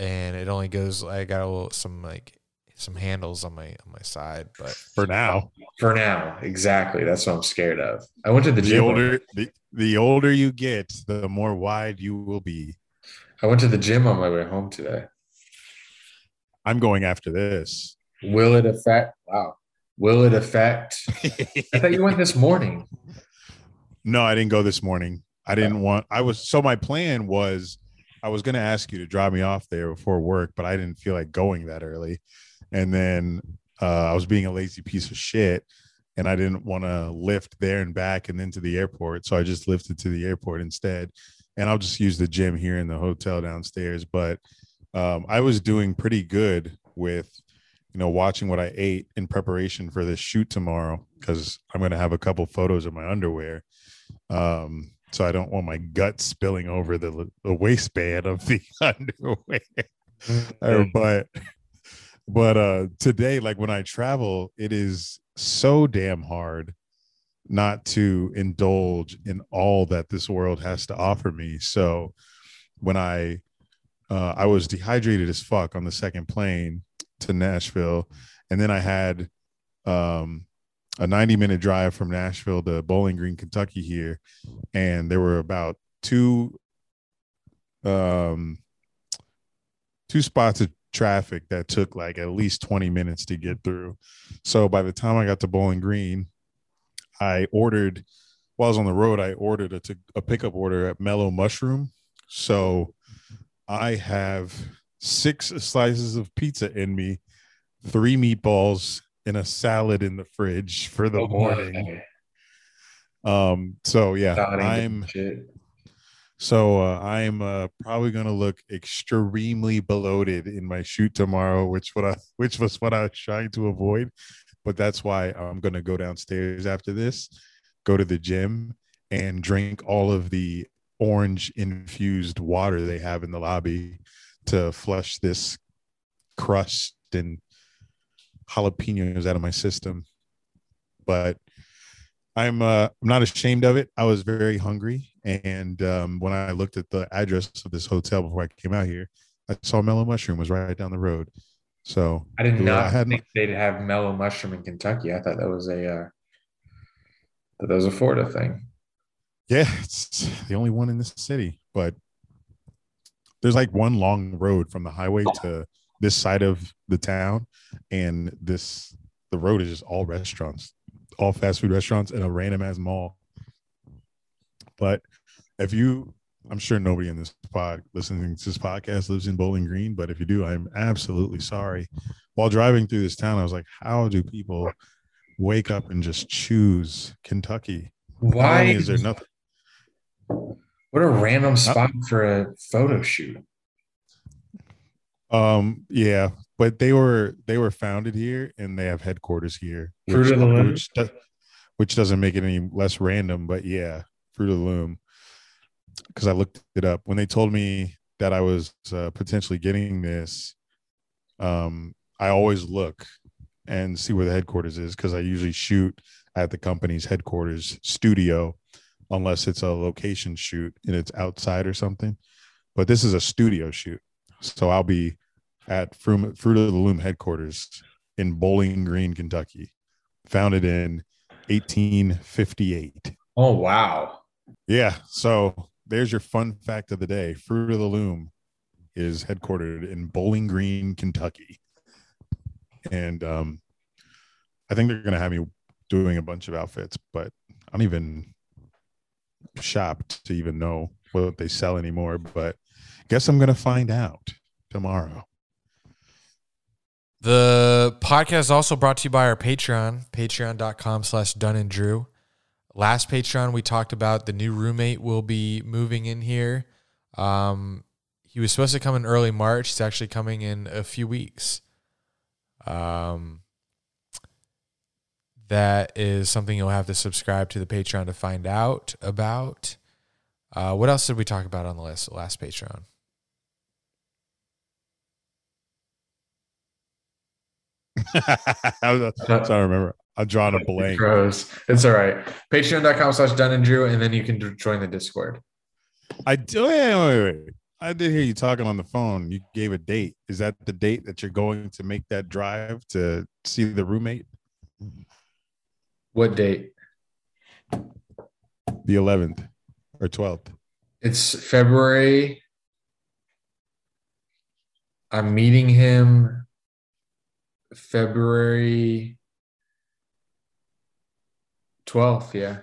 and it only goes. I got a little some like some handles on my on my side, but For now, For now, exactly. That's what I'm scared of. I went to the the gym. older the, the older you get, the more wide you will be. I went to the gym on my way home today. I'm going after this. Will it affect? Wow. Will it affect? I thought you went this morning. No, I didn't go this morning. I didn't oh. want. I was so my plan was I was going to ask you to drop me off there before work, but I didn't feel like going that early. And then uh, I was being a lazy piece of shit, and I didn't want to lift there and back and then to the airport, so I just lifted to the airport instead. And I'll just use the gym here in the hotel downstairs. But um, I was doing pretty good with, you know, watching what I ate in preparation for this shoot tomorrow because I'm going to have a couple photos of my underwear um so i don't want my gut spilling over the, the waistband of the underwear. Uh, but but uh today like when i travel it is so damn hard not to indulge in all that this world has to offer me. So when i uh i was dehydrated as fuck on the second plane to nashville and then i had um a 90 minute drive from Nashville to Bowling Green, Kentucky here. And there were about two um two spots of traffic that took like at least 20 minutes to get through. So by the time I got to Bowling Green, I ordered while I was on the road, I ordered a, a pickup order at Mellow Mushroom. So I have six slices of pizza in me, three meatballs, and a salad in the fridge for the Oh, morning. Um, so yeah, I'm so uh, I'm uh, probably gonna look extremely bloated in my shoot tomorrow, which what I which was what I was trying to avoid. But that's why I'm gonna go downstairs after this, go to the gym, and drink all of the orange infused water they have in the lobby to flush this crust and jalapenos out of my system. But I'm uh, I'm not ashamed of it. I was very hungry, and um, when I looked at the address of this hotel before I came out here, I saw Mellow Mushroom was right down the road. So I did not I had think they'd have mellow mushroom in Kentucky. I thought that was a uh, that was a Florida thing. yeah, it's the only one in this city. But there's like one long road from the highway to this side of the town, and this the road is just all restaurants, all fast food restaurants, and a random ass mall. But if you, I'm sure nobody in this pod listening to this podcast lives in Bowling Green, but if you do, I'm absolutely sorry. While driving through this town, I was like, how do people wake up and just choose Kentucky? Why is there nothing? What a random spot for a photo shoot. Um, yeah, but they were they were founded here and they have headquarters here, Fruit which, of the Loom. which, does, which doesn't make it any less random. But yeah, Fruit of the Loom. Because I looked it up when they told me that I was uh, potentially getting this. Um, I always look and see where the headquarters is because I usually shoot at the company's headquarters studio, unless it's a location shoot and it's outside or something. But this is a studio shoot, so I'll be at Fruit, Fruit of the Loom headquarters in Bowling Green, Kentucky, founded in 1858. Oh wow. Yeah, so there's your fun fact of the day. Fruit of the Loom is headquartered in Bowling Green, Kentucky. And um, I think they're going to have me doing a bunch of outfits, but I don't even shop to even know what they sell anymore. But guess I'm going to find out tomorrow. The podcast is also brought to you by our Patreon, patreon.com slash Dunn and Drew. Last Patreon, we talked about the new roommate will be moving in here. Um, he was supposed to come in early March. He's actually coming in a few weeks. Um, that is something you'll have to subscribe to the Patreon to find out about. Uh, what else did we talk about on the list, last Patreon? I was trying to remember. I'm drawing a blank. It's all right. Patreon.com slash Dunn and Drew, and then you can join the Discord. I do. Oh, wait, wait, wait. I did hear you talking on the phone. You gave a date. Is that the date that you're going to make that drive to see the roommate? What date? The 11th or 12th. It's February. I'm meeting him February 12th. Yeah.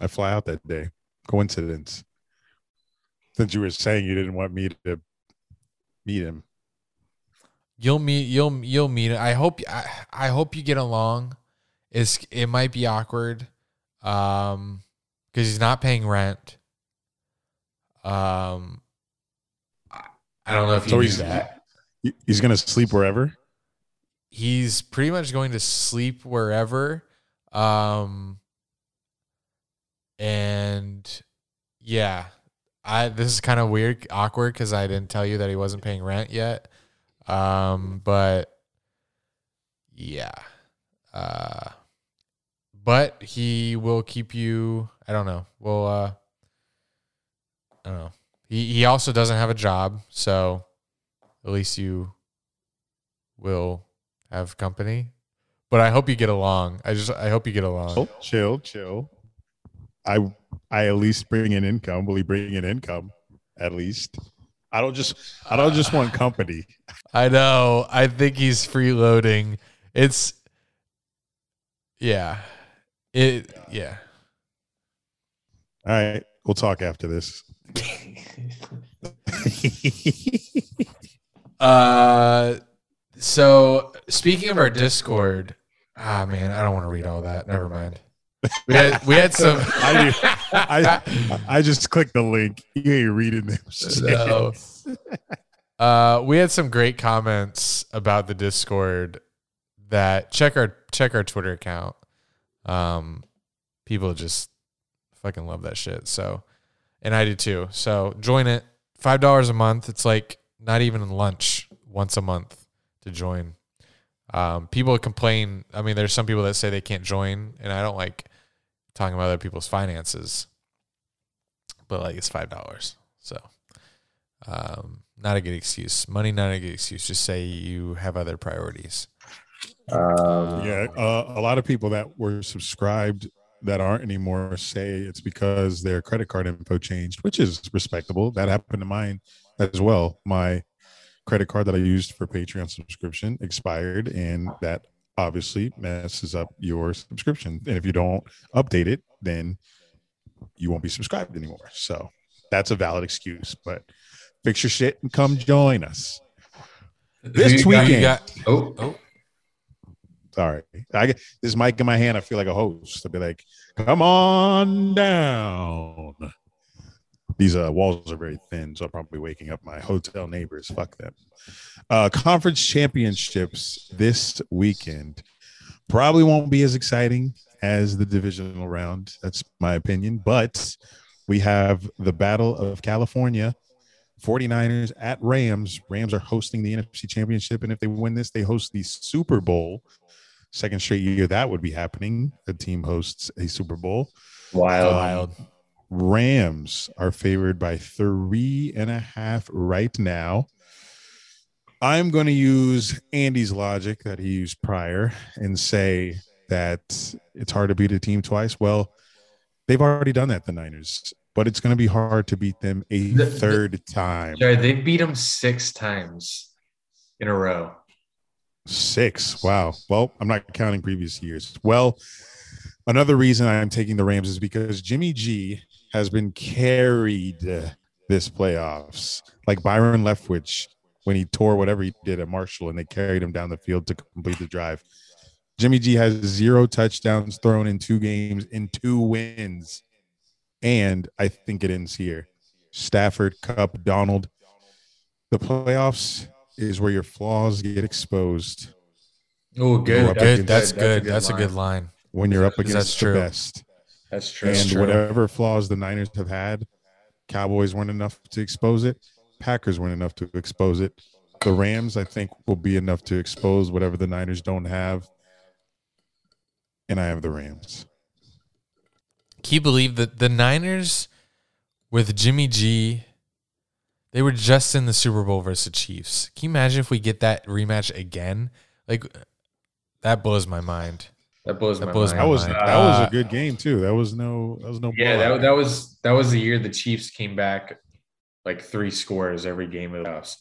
I fly out that day. Coincidence. Since you were saying you didn't want me to meet him. You'll meet. You'll you'll meet. I hope. I, I hope you get along. It's it might be awkward, um, because he's not paying rent. Um, I, I don't know if So you he's- that. He- He's going to sleep wherever. He's pretty much going to sleep wherever. Um, and yeah, I this is kind of weird, awkward because I didn't tell you that he wasn't paying rent yet. Um, but yeah, uh, but he will keep you. I don't know. Well, uh, I don't know. He he also doesn't have a job, so at least you will have company. But I hope you get along. I just I hope you get along. Oh, chill, chill. I I at least bring in income. Will he bring in income? At least. I don't just I don't just want company. I know. I think he's freeloading. It's yeah. It yeah. All right. We'll talk after this. Uh so speaking of our Discord, ah man, I don't want to read all that. Never mind. We had we had some I. I I just clicked the link. You ain't reading them. So, Uh, we had some great comments about the Discord. That check our check our Twitter account. Um, people just fucking love that shit. So, and I do too. So join it. Five dollars a month. It's like not even lunch once a month to join. Um, people complain. I mean, there's some people that say they can't join, and I don't like talking about other people's finances. But like, it's five dollars. So, um, not a good excuse. Money, not a good excuse. Just say you have other priorities. Um, Yeah, uh, a lot of people that were subscribed that aren't anymore say it's because their credit card info changed, which is respectable. That happened to mine as well. My credit card that I used for Patreon subscription expired, and that obviously messes up your subscription. And if you don't update it, then you won't be subscribed anymore. So that's a valid excuse. But fix your shit and come join us. This weekend. Got Oh, oh Sorry. I get this mic in my hand. I feel like a host. I'd be like, come on down. These uh, walls are very thin, so I'm probably waking up my hotel neighbors. Fuck them. Uh, conference championships this weekend probably won't be as exciting as the divisional round. That's my opinion. But we have the Battle of California 49ers at Rams. Rams are hosting the NFC Championship. And if they win this, they host the Super Bowl. Second straight year that would be happening. The team hosts a Super Bowl. Wild. Wild. Rams are favored by three and a half right now. I'm going to use Andy's logic that he used prior and say that it's hard to beat a team twice. Well, they've already done that, the Niners, but it's going to be hard to beat them a The- the- third time. They beat them six times in a row. Six. Wow. Well, I'm not counting previous years. Well, another reason I'm taking the Rams is because Jimmy G has been carried this playoffs, like Byron Leftwich when he tore whatever he did at Marshall and they carried him down the field to complete the drive. Jimmy G has zero touchdowns thrown in two games in two wins. And I think it ends here. Stafford, Kupp, Donald. The playoffs is where your flaws get exposed Oh, Good, good. Good. That's a good. That's a good line. line. when you're up That's against true. the best. That's true. and true. whatever flaws the Niners have had, Cowboys weren't enough to expose it. Packers weren't enough to expose it. The Rams, I think, will be enough to expose whatever the Niners don't have. And I have the Rams. Can you believe that the Niners with Jimmy G, they were just in the Super Bowl versus the Chiefs. Can you imagine if we get that rematch again? Like that blows my mind. That blows That my blows mind. That was mind. that was Uh, a good game too. That was no that was no Yeah, that, that was that was the year the Chiefs came back like three scores every game of the playoffs.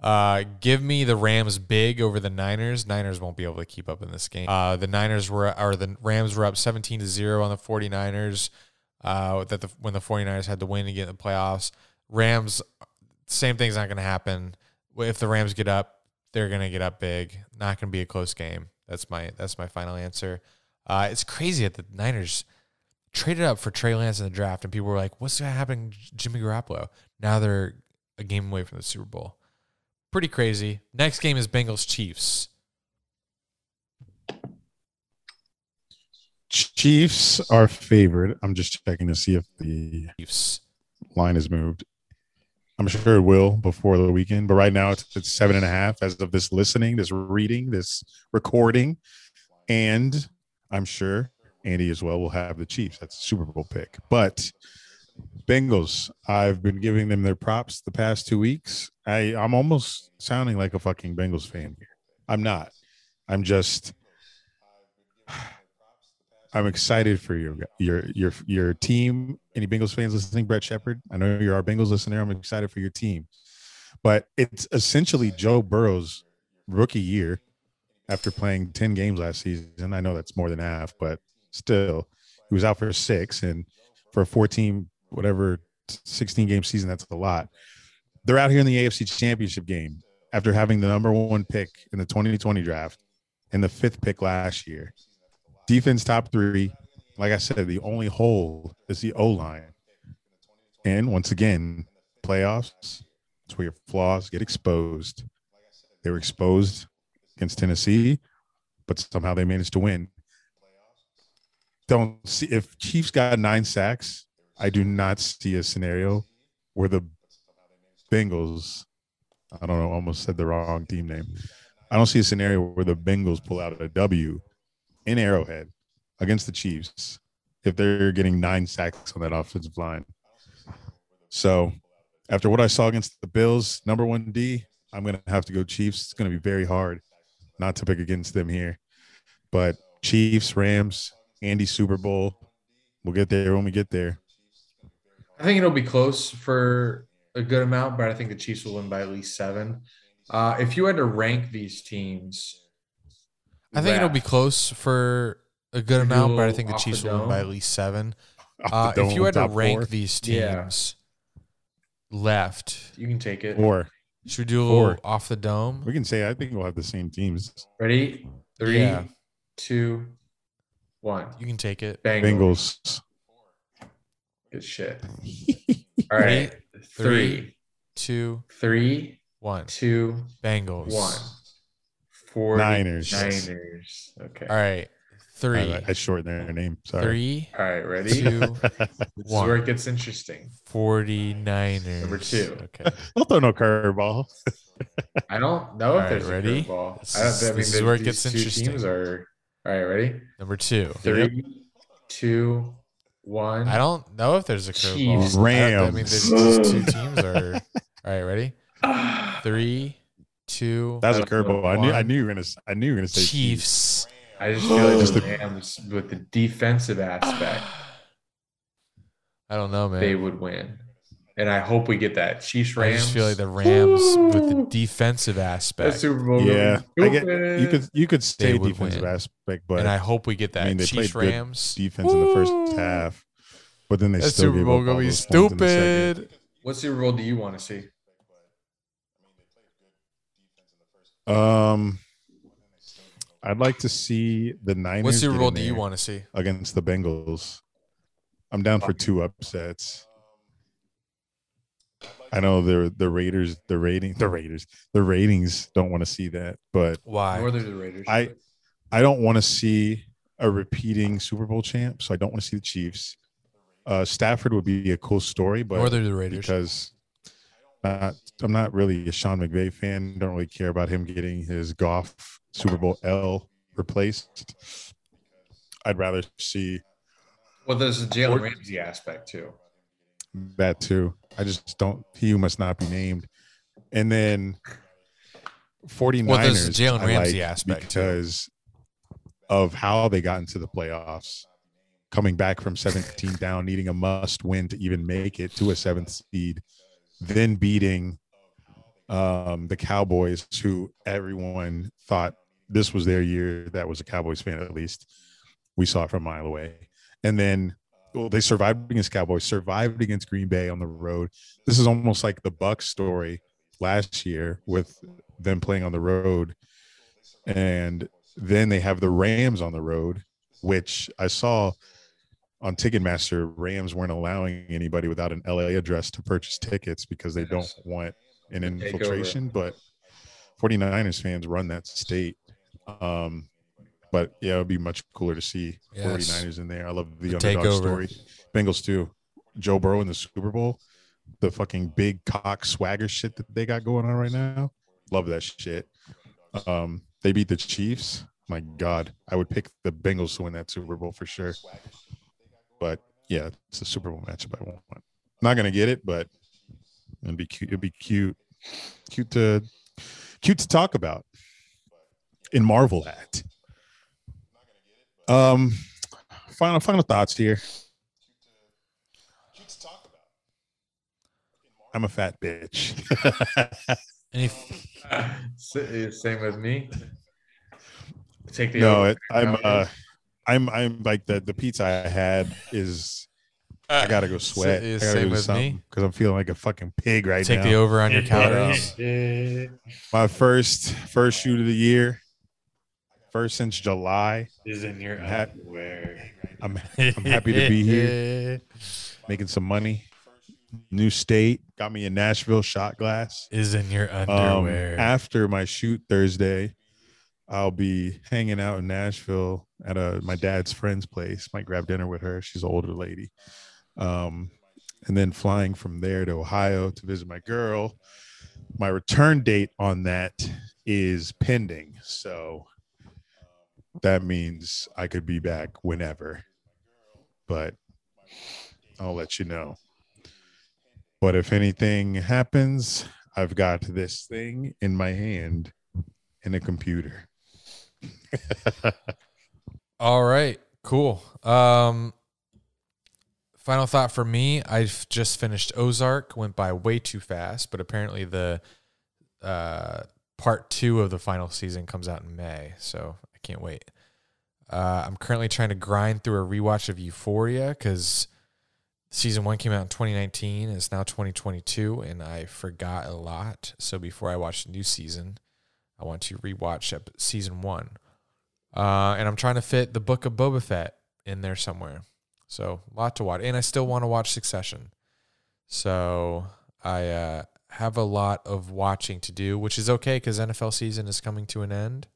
Uh, give me the Rams big over the Niners. Niners won't be able to keep up in this game. Uh, the Niners were, or the Rams were up 17 to 0 on the 49ers. Uh, that the, when the 49ers had to win to get in the playoffs. Rams, same thing's not going to happen. If the Rams get up, they're going to get up big. Not going to be a close game. That's my that's my final answer. Uh, it's crazy that the Niners traded up for Trey Lance in the draft, and people were like, "What's going to happen, Jimmy Garoppolo?" Now they're a game away from the Super Bowl. Pretty crazy. Next game is Bengals Chiefs. Chiefs are favored. I'm just checking to see if the Chiefs. line has moved. I'm sure it will before the weekend, but right now it's, it's seven and a half as of this listening, this reading, this recording. And I'm sure Andy as well will have the Chiefs. That's a Super Bowl pick. But Bengals, I've been giving them their props the past two weeks. I, I'm almost sounding like a fucking Bengals fan here. I'm not. I'm just I'm excited for your your your your team. Any Bengals fans listening, Brett Shepard? I know you're our Bengals listener. I'm excited for your team, but it's essentially Joe Burrow's rookie year after playing ten games last season. I know that's more than half, but still, he was out for six, and for a 14 whatever 16 game season, that's a lot. They're out here in the AFC Championship game after having the number one pick in the 2020 draft and the fifth pick last year defense top three. Like I said, the only hole is the O line. And once again, playoffs, that's where your flaws get exposed. They were exposed against Tennessee, but somehow they managed to win. Don't see if Chiefs got nine sacks, I do not see a scenario where the Bengals, I don't know, almost said the wrong team name. I don't see a scenario where the Bengals pull out a W in Arrowhead against the Chiefs if they're getting nine sacks on that offensive line. So after what I saw against the Bills, number one D, I'm going to have to go Chiefs. It's going to be very hard not to pick against them here. But Chiefs, Rams, Andy Super Bowl. We'll get there when we get there. I think it'll be close for a good amount, but I think the Chiefs will win by at least seven. Uh, if you had to rank these teams, I think it'll be close for a good Should amount, but I think the off the Chiefs will win by at least seven. Uh, if you had to rank four. these Yeah. teams left, You can take it. Four. should we do a little Four. off the dome? We can say I think we'll have the same teams. Ready? Three, Yeah. two, one. You can take it. Bengals. Bengals. Good shit. All right. Three, Three, Two, three, one. two, Bengals. one. Four Niners. Niners. Okay. All right. Three. I, I shortened their name. Sorry. Three, All right. Ready? two, this is where it gets interesting. 49ers. Number two. Okay. Don't throw no curveball. I don't know All if right, there's ready? a curveball. This I, don't, is- I mean, this is where it gets interesting. Teams are all right. Ready? Number two. Three, two, one. I don't know if there's a curveball. Chiefs. I- I mean, these two teams are. All right, ready? Three, two, That's a curveball. I knew. I knew you were gonna. s- I knew you were gonna say Chiefs. I just feel like Just the the- Rams, with the defensive aspect, I don't know, man. they would win. And I hope we get that. Chiefs Rams. I just feel like the Rams with the defensive that aspect, Super Bowl. Yeah, I get. You could. You could say would defensive win. aspect, but and I hope we get that. I mean, they Chiefs played good Rams defense in the first half. But then they That still Super Bowl gonna be those points in the second. stupid. What Super Bowl do you want to see? Um, I'd like to see the Niners. What Super Bowl do you want to see? against the Bengals? I'm down for two upsets. I know the the Raiders, the rating, the Raiders, the ratings don't want to see that, but Why? Nor the Raiders. I I don't want to see a repeating Super Bowl champ, so I don't want to see the Chiefs. Uh, Stafford would be a cool story, but Or they're the Raiders. because not, I'm not really a Sean McVay fan. Don't really care about him getting his Goff Super Bowl L replaced. I'd rather see well, there's a Jalen Ramsey aspect too. that too. I just don't. He who must not be named. And then 49ers. Well, there's the Jalen Ramsey like aspect, too. because of how they got into the playoffs, coming back from 17 down, needing a must win to even make it to a seventh seed, then beating um, the Cowboys, who everyone thought this was their year. That was a Cowboys fan, at least. We saw it from a mile away. And then well, they survived against Cowboys, survived against Green Bay on the road. This is almost like the Bucs story last year with them playing on the road. And then they have the Rams on the road, which I saw on Ticketmaster. Rams weren't allowing anybody without an LA address to purchase tickets because they don't want an infiltration. But 49ers fans run that state. Um, but yeah, it would be much cooler to see Yes. 49ers in there. I love the, The underdog takeover. story. Bengals too. Joe Burrow in the Super Bowl, the fucking big cock swagger shit that they got going on right now. Love that shit. Um, they beat the Chiefs. My God, I would pick the Bengals to win that Super Bowl for sure. But yeah, it's a Super Bowl matchup I want. Not gonna get it, but it'd be cute. It'd be cute, cute to cute to talk about and marvel at. Um, final final thoughts here. I'm a fat bitch. Any, S- Same with me. Take the no, it, I'm uh, I'm I'm like the the pizza I had is I gotta go sweat. Sa- I gotta same do with something me. because I'm feeling like a fucking pig right take now. Take the over on your uh, calories. My first first shoot of the year, first since July. Is in your Ha- underwear. I'm I'm happy to be here, making some money. New state got me a Nashville shot glass. Is in your Um, underwear. after my shoot Thursday, I'll be hanging out in Nashville at a my dad's friend's place. Might grab dinner with her. She's an older lady. Um, and then flying from there to Ohio to visit my girl. My return date on that is pending. So that means I could be back whenever. But I'll let you know. But if anything happens, I've got this thing in my hand in a computer. All right, cool. Um, final thought for me: I've just finished Ozark. Went by way too fast, but apparently the uh, part two of the final season comes out in May, so I can't wait. Uh, I'm currently trying to grind through a rewatch of Euphoria because season one came out in 2019 it's now 2022, and I forgot a lot. So before I watch the new season, I want to rewatch ep- season one. Uh, and I'm trying to fit the Book of Boba Fett in there somewhere. So a lot to watch, and I still want to watch Succession. So I uh, have a lot of watching to do, which is okay because NFL season is coming to an end.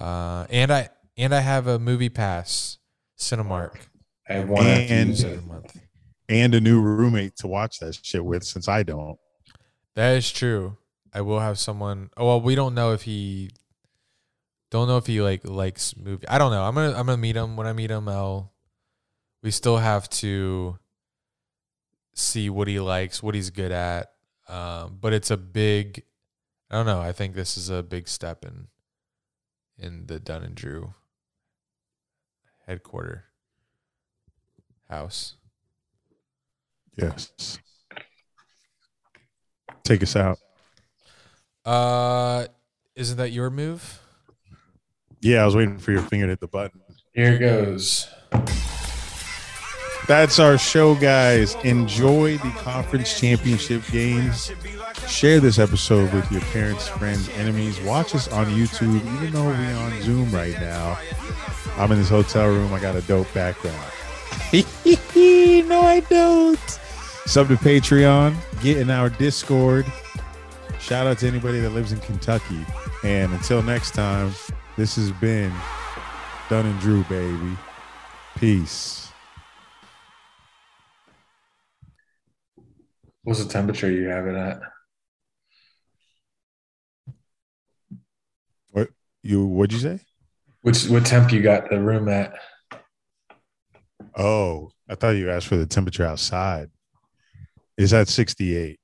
Uh, and I and I have a movie pass, Cinemark. I have one after you And- every month. And a new roommate to watch that shit with since I don't. That is true. I will have someone. Oh well, we don't know if he. Don't know if he like likes movie. I don't know. I'm gonna I'm gonna meet him when I meet him. I'll. We still have to. See what he likes, what he's good at. Um, but it's a big. I don't know. I think this is a big step in. In the Dunn and Drew. Headquarter. House. Yes. Take us out. Uh, isn't that your move? Yeah, I was waiting for your finger to hit the button. Here it goes. That's our show, guys. Enjoy the conference championship games. Share this episode with your parents, friends, enemies. Watch us on YouTube, even though we're on Zoom right now. I'm in this hotel room. I got a dope background. no, I don't. Sub to Patreon. Get in our Discord. Shout out to anybody that lives in Kentucky. And until next time, this has been Dunn and Drew, baby. Peace. What's the temperature you have it at? What you what'd you say? Which what temp you got the room at? Oh, I thought you asked for the temperature outside. It's at 68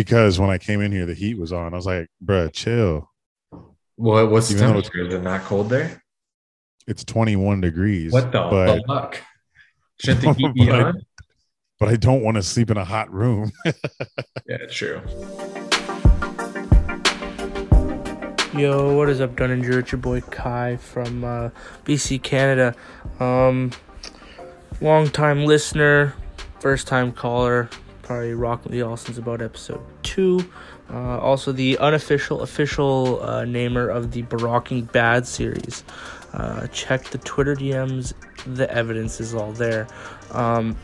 because when I came in here, the heat was on. I was like, bruh, chill. What what's the Even though it's- temperature? Is it not cold there? It's 21 degrees. What the but, fuck? Shouldn't the heat be But- on? but I don't want to sleep in a hot room. Yeah, true. Yo, what is up, Dunn and Drew? It's your boy Kai from uh, BC, Canada. Um, long time listener, first time caller, probably the all about episode two. Uh, also, the unofficial, official uh, namer of the Barocking Bad series. Uh, check the Twitter DMs, the evidence is all there. Um,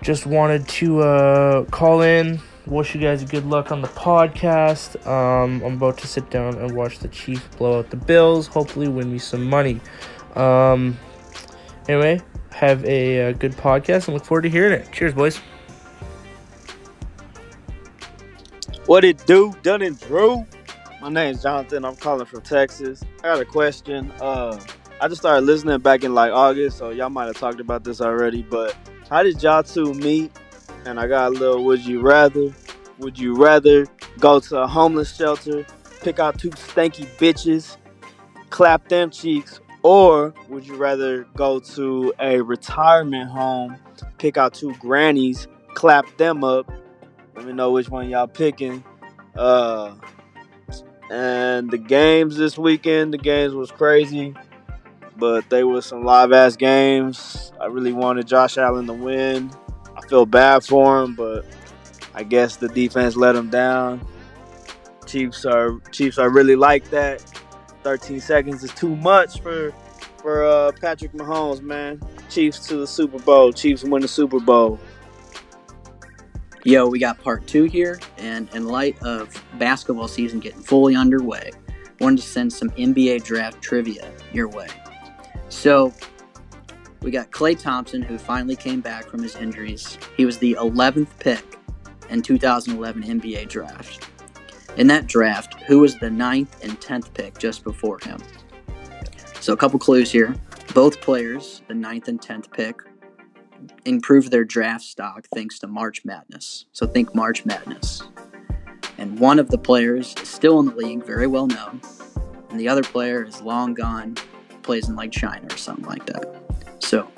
just wanted to uh, call in, wish you guys good luck on the podcast. Um, I'm about to sit down and watch the Chiefs blow out the Bills. Hopefully, win me some money. Um, anyway, have a, uh good podcast and look forward to hearing it. Cheers, boys. What it do, Dunn and Drew? My name's Jonathan. I'm calling from Texas. I got a question. Uh, I just started listening back in like August, so y'all might have talked about this already. But how did y'all two meet? And I got a little. Would you rather? Would you rather go to a homeless shelter, pick out two stanky bitches, clap them cheeks, or would you rather go to a retirement home, pick out two grannies, clap them up? Let me know which one y'all picking. Uh, and the games this weekend, the games was crazy, but they were some live ass games. I really wanted Josh Allen to win. I feel bad for him, but I guess the defense let him down. Chiefs are Chiefs are really like that. 13 seconds is too much for for uh, Patrick Mahomes, man. Chiefs to the Super Bowl. Chiefs win the Super Bowl. Yo, we got part two here, and in light of basketball season getting fully underway, wanted to send some NBA draft trivia your way. So, we got Klay Thompson, who finally came back from his injuries. He was the 11th pick in 2011 NBA draft. In that draft, who was the 9th and 10th pick just before him? So, a couple clues here. Both players, the 9th and 10th pick, improved their draft stock thanks to March Madness. So think March Madness. And one of the players is still in the league, very well known, and the other player is long gone, plays in like China or something like that. So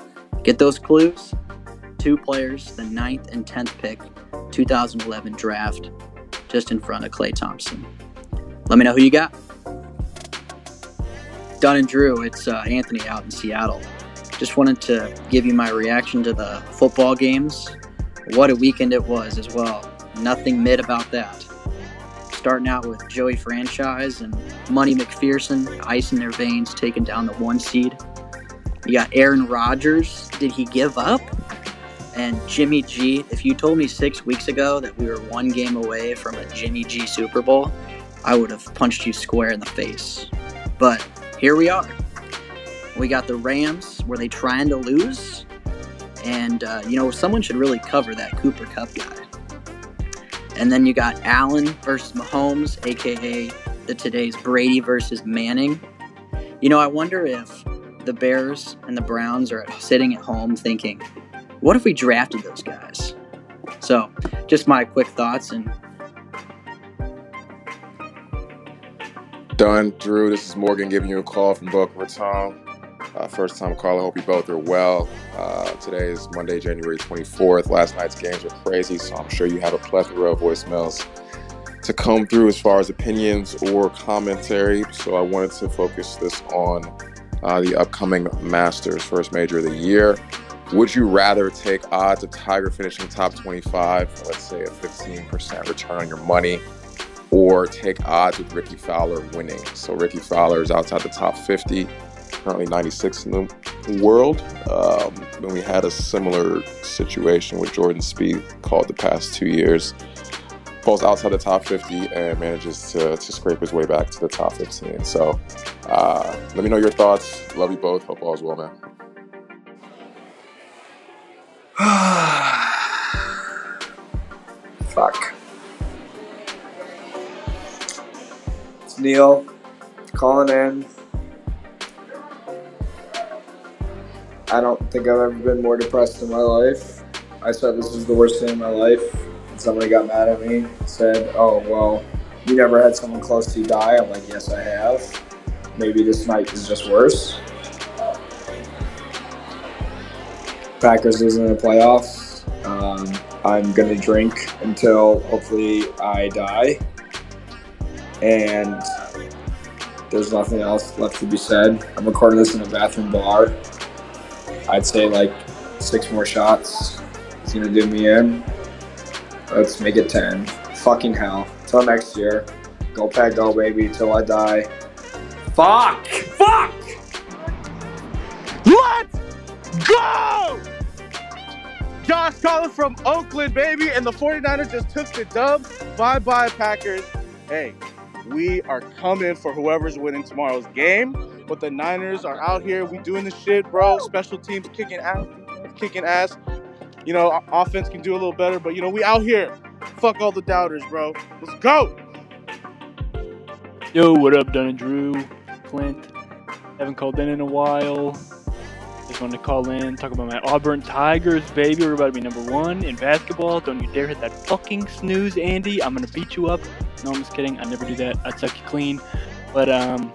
get those clues. Two players, the ninth and 10th pick, 2011 draft, just in front of Klay Thompson. Let me know who you got. Dunn and Drew, it's uh, Anthony out in Seattle. Just wanted to give you my reaction to the football games. What a weekend it was as well. Nothing mid about that. starting out with Joey Franchise and Money McPherson, ice in their veins, taking down the one seed. You got Aaron Rodgers. Did he give up? And Jimmy G. If you told me six weeks ago that we were one game away from a Jimmy G Super Bowl, I would have punched you square in the face. But here we are. We got the Rams. Were they trying to lose? And, uh, you know, someone should really cover that Cooper Kupp guy. And then you got Allen versus Mahomes, aka the today's Brady versus Manning. You know, I wonder if the Bears and the Browns are sitting at home thinking, what if we drafted those guys? So, just my quick thoughts and Dunn, Drew. This is Morgan giving you a call from Boca Raton. Uh, first time call. I hope you both are well. Uh, today is Monday, January 24th. Last night's games were crazy, so I'm sure you have a plethora of voicemails to come through as far as opinions or commentary. So I wanted to focus this on uh, the upcoming Masters, first major of the year. Would you rather take odds of Tiger finishing top 25, let's say a 15% return on your money, or take odds with Rickie Fowler winning? So Rickie Fowler is outside the top 50 currently 96 in the world. Um, we had a similar situation with Jordan Spieth called the past two years. Falls outside the top 50 and manages to, to scrape his way back to the top 15. So uh, let me know your thoughts. Love you both. Hope all is well, man. Fuck. It's Neil calling in. I don't think I've ever been more depressed in my life. I said this was the worst day of my life, and somebody got mad at me. Said, "Oh well, you never had someone close to you die." I'm like, "Yes, I have. Maybe this night is just worse." Packers losing the playoffs. Um, I'm gonna drink until hopefully I die, and there's nothing else left to be said. I'm recording this in a bathroom bar. I'd say like six more shots is gonna do me in. Let's make it ten. Fucking hell. Till next year. Go pack, go baby, till I die. Fuck! Fuck! Let's go! Josh calling from Oakland, baby, and the 49ers just took the dub. Bye bye, Packers. Hey, we are coming for whoever's winning tomorrow's game. But the Niners are out here. We doing the shit, bro. Special teams kicking ass, kicking ass. You know, offense can do a little better, but you know, we out here. Fuck all the doubters, bro. Let's go. Yo, what up, Dunn and Drew? Clint. Haven't called in in a while. Just wanted to call in, talk about my Auburn Tigers, baby. We're about to be number one in basketball. Don't you dare hit that fucking snooze, Andy. I'm gonna beat you up. No, I'm just kidding. I never do that. I'd suck you clean. But um,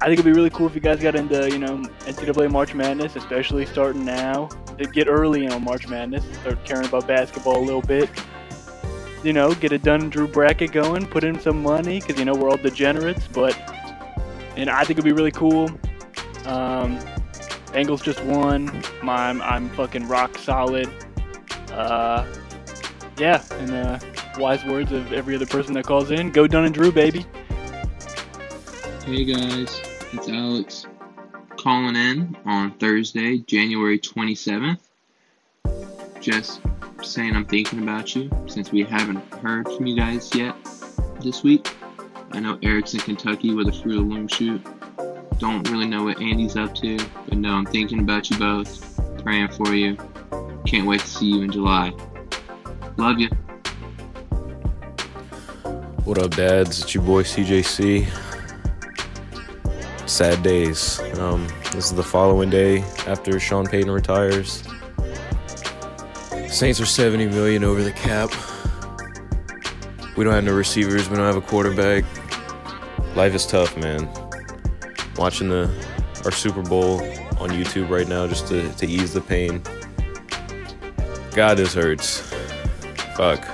I think it'd be really cool if you guys got into, you know, NCAA March Madness, especially starting now. To get early on March Madness, start caring about basketball a little bit. You know, get a Dunn Drew bracket going, put in some money, because, you know, we're all degenerates, but, and I think it'd be really cool. Um, Bengals just won. My, I'm, I'm fucking rock solid. Uh, yeah, and uh, wise words of every other person that calls in. Go Dunn and Drew, baby. Hey guys, it's Alex calling in on Thursday, January 27th. Just saying I'm thinking about you since we haven't heard from you guys yet this week. I know Eric's in Kentucky with a Fruit of Loom shoot. Don't really know what Andy's up to, but no, I'm thinking about you both, praying for you. Can't wait to see you in July. Love you. What up, dads? It's your boy CJC. Sad days. Um, this is the following day after Sean Payton retires. Saints are 70 million over the cap. We don't have no receivers. We don't have a quarterback. Life is tough, man. Watching the our Super Bowl on YouTube right now just to, to ease the pain. God, this hurts. Fuck.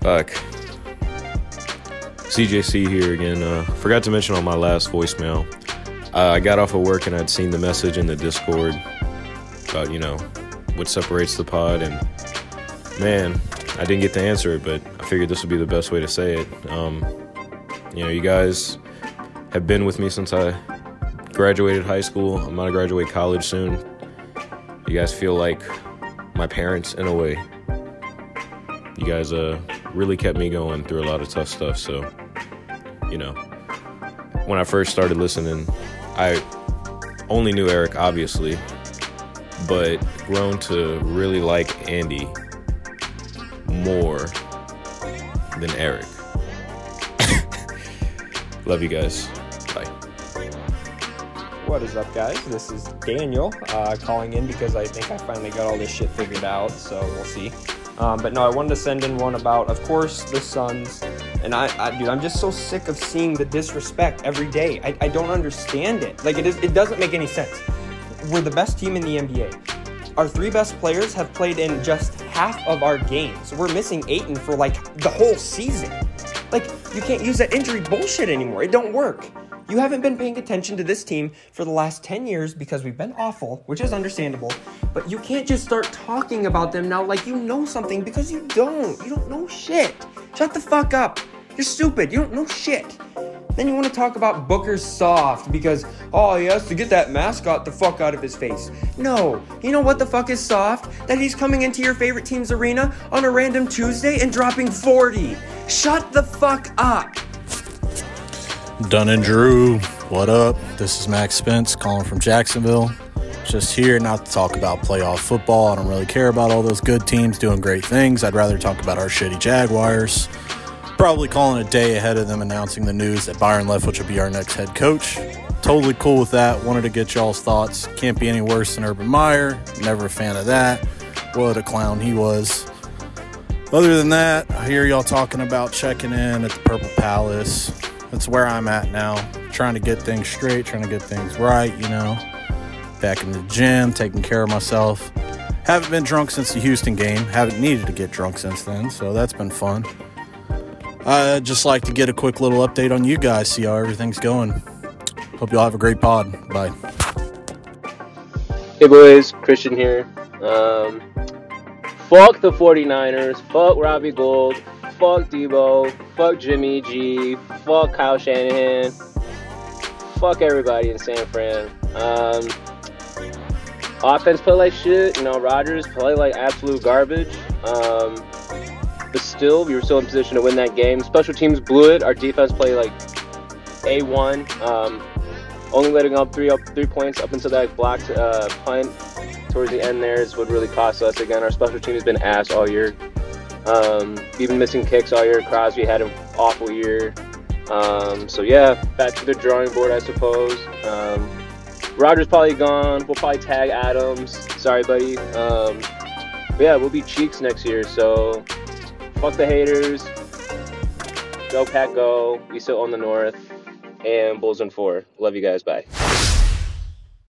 Fuck. CJC here again. Uh, forgot to mention on my last voicemail. Uh, I got off of work and I'd seen the message in the Discord about, you know, what separates the pod. And man, I didn't get to answer it, but I figured this would be the best way to say it. Um, you know, you guys have been with me since I graduated high school. I'm gonna graduate college soon. You guys feel like my parents in a way. You guys uh, really kept me going through a lot of tough stuff. So, you know, when I first started listening, I only knew Eric, obviously, but grown to really like Andy more than Eric. Love you guys. Bye. What is up, guys? This is Daniel uh, calling in because I think I finally got all this shit figured out, so we'll see. Um, but no, I wanted to send in one about, of course, the Suns. And I, I dude, I'm just so sick of seeing the disrespect every day. I, I don't understand it. Like, it, is, it doesn't make any sense. We're the best team in the NBA. Our three best players have played in just half of our games. We're missing Ayton for like the whole season. Like, you can't use that injury bullshit anymore. It don't work. You haven't been paying attention to this team for the last 10 years because we've been awful, which is understandable. But you can't just start talking about them now like you know something because you don't. You don't know shit. Shut the fuck up. You're stupid. You don't know shit. Then you want to talk about Booker's soft because, oh, he has to get that mascot the fuck out of his face. No. You know what the fuck is soft? That he's coming into your favorite team's arena on a random Tuesday and dropping 40. Shut the fuck up. Dunn and Drew, what up? This is Max Spence calling from Jacksonville. Just here not to talk about playoff football. I don't really care about all those good teams doing great things. I'd rather talk about our shitty Jaguars. Probably calling a day ahead of them announcing the news that Byron Leftwich will be our next head coach. Totally cool with that. Wanted to get y'all's thoughts. Can't be any worse than Urban Meyer. Never a fan of that. What a clown he was. Other than that, I hear y'all talking about checking in at the Purple Palace. That's where I'm at now. Trying to get things straight, trying to get things right, you know. Back in the gym, taking care of myself. Haven't been drunk since the Houston game. Haven't needed to get drunk since then, so that's been fun. I'd just like to get a quick little update on you guys, see how everything's going. Hope y'all have a great pod. Bye. Hey boys, Christian here. Um, fuck the 49ers, fuck Robbie Gould, fuck Deebo, fuck Jimmy G, fuck Kyle Shanahan, fuck everybody in San Fran. Um, offense play like shit, you know, Rodgers play like absolute garbage. Um, but still, we were still in position to win that game. Special teams blew it. Our defense played like A1. Um, only letting up three up three points up until that blocked uh, punt towards the end there is what really cost us. Again, our special team has been ass all year. Um, we've been missing kicks all year. Crosby had an awful year. Um, so yeah, back to the drawing board, I suppose. Um, Rodgers probably gone. We'll probably tag Adams. Sorry, buddy. Um, yeah, we'll be cheeks next year. So fuck the haters. Go Pack, go. We still own the North. And Bulls in four. Love you guys. Bye.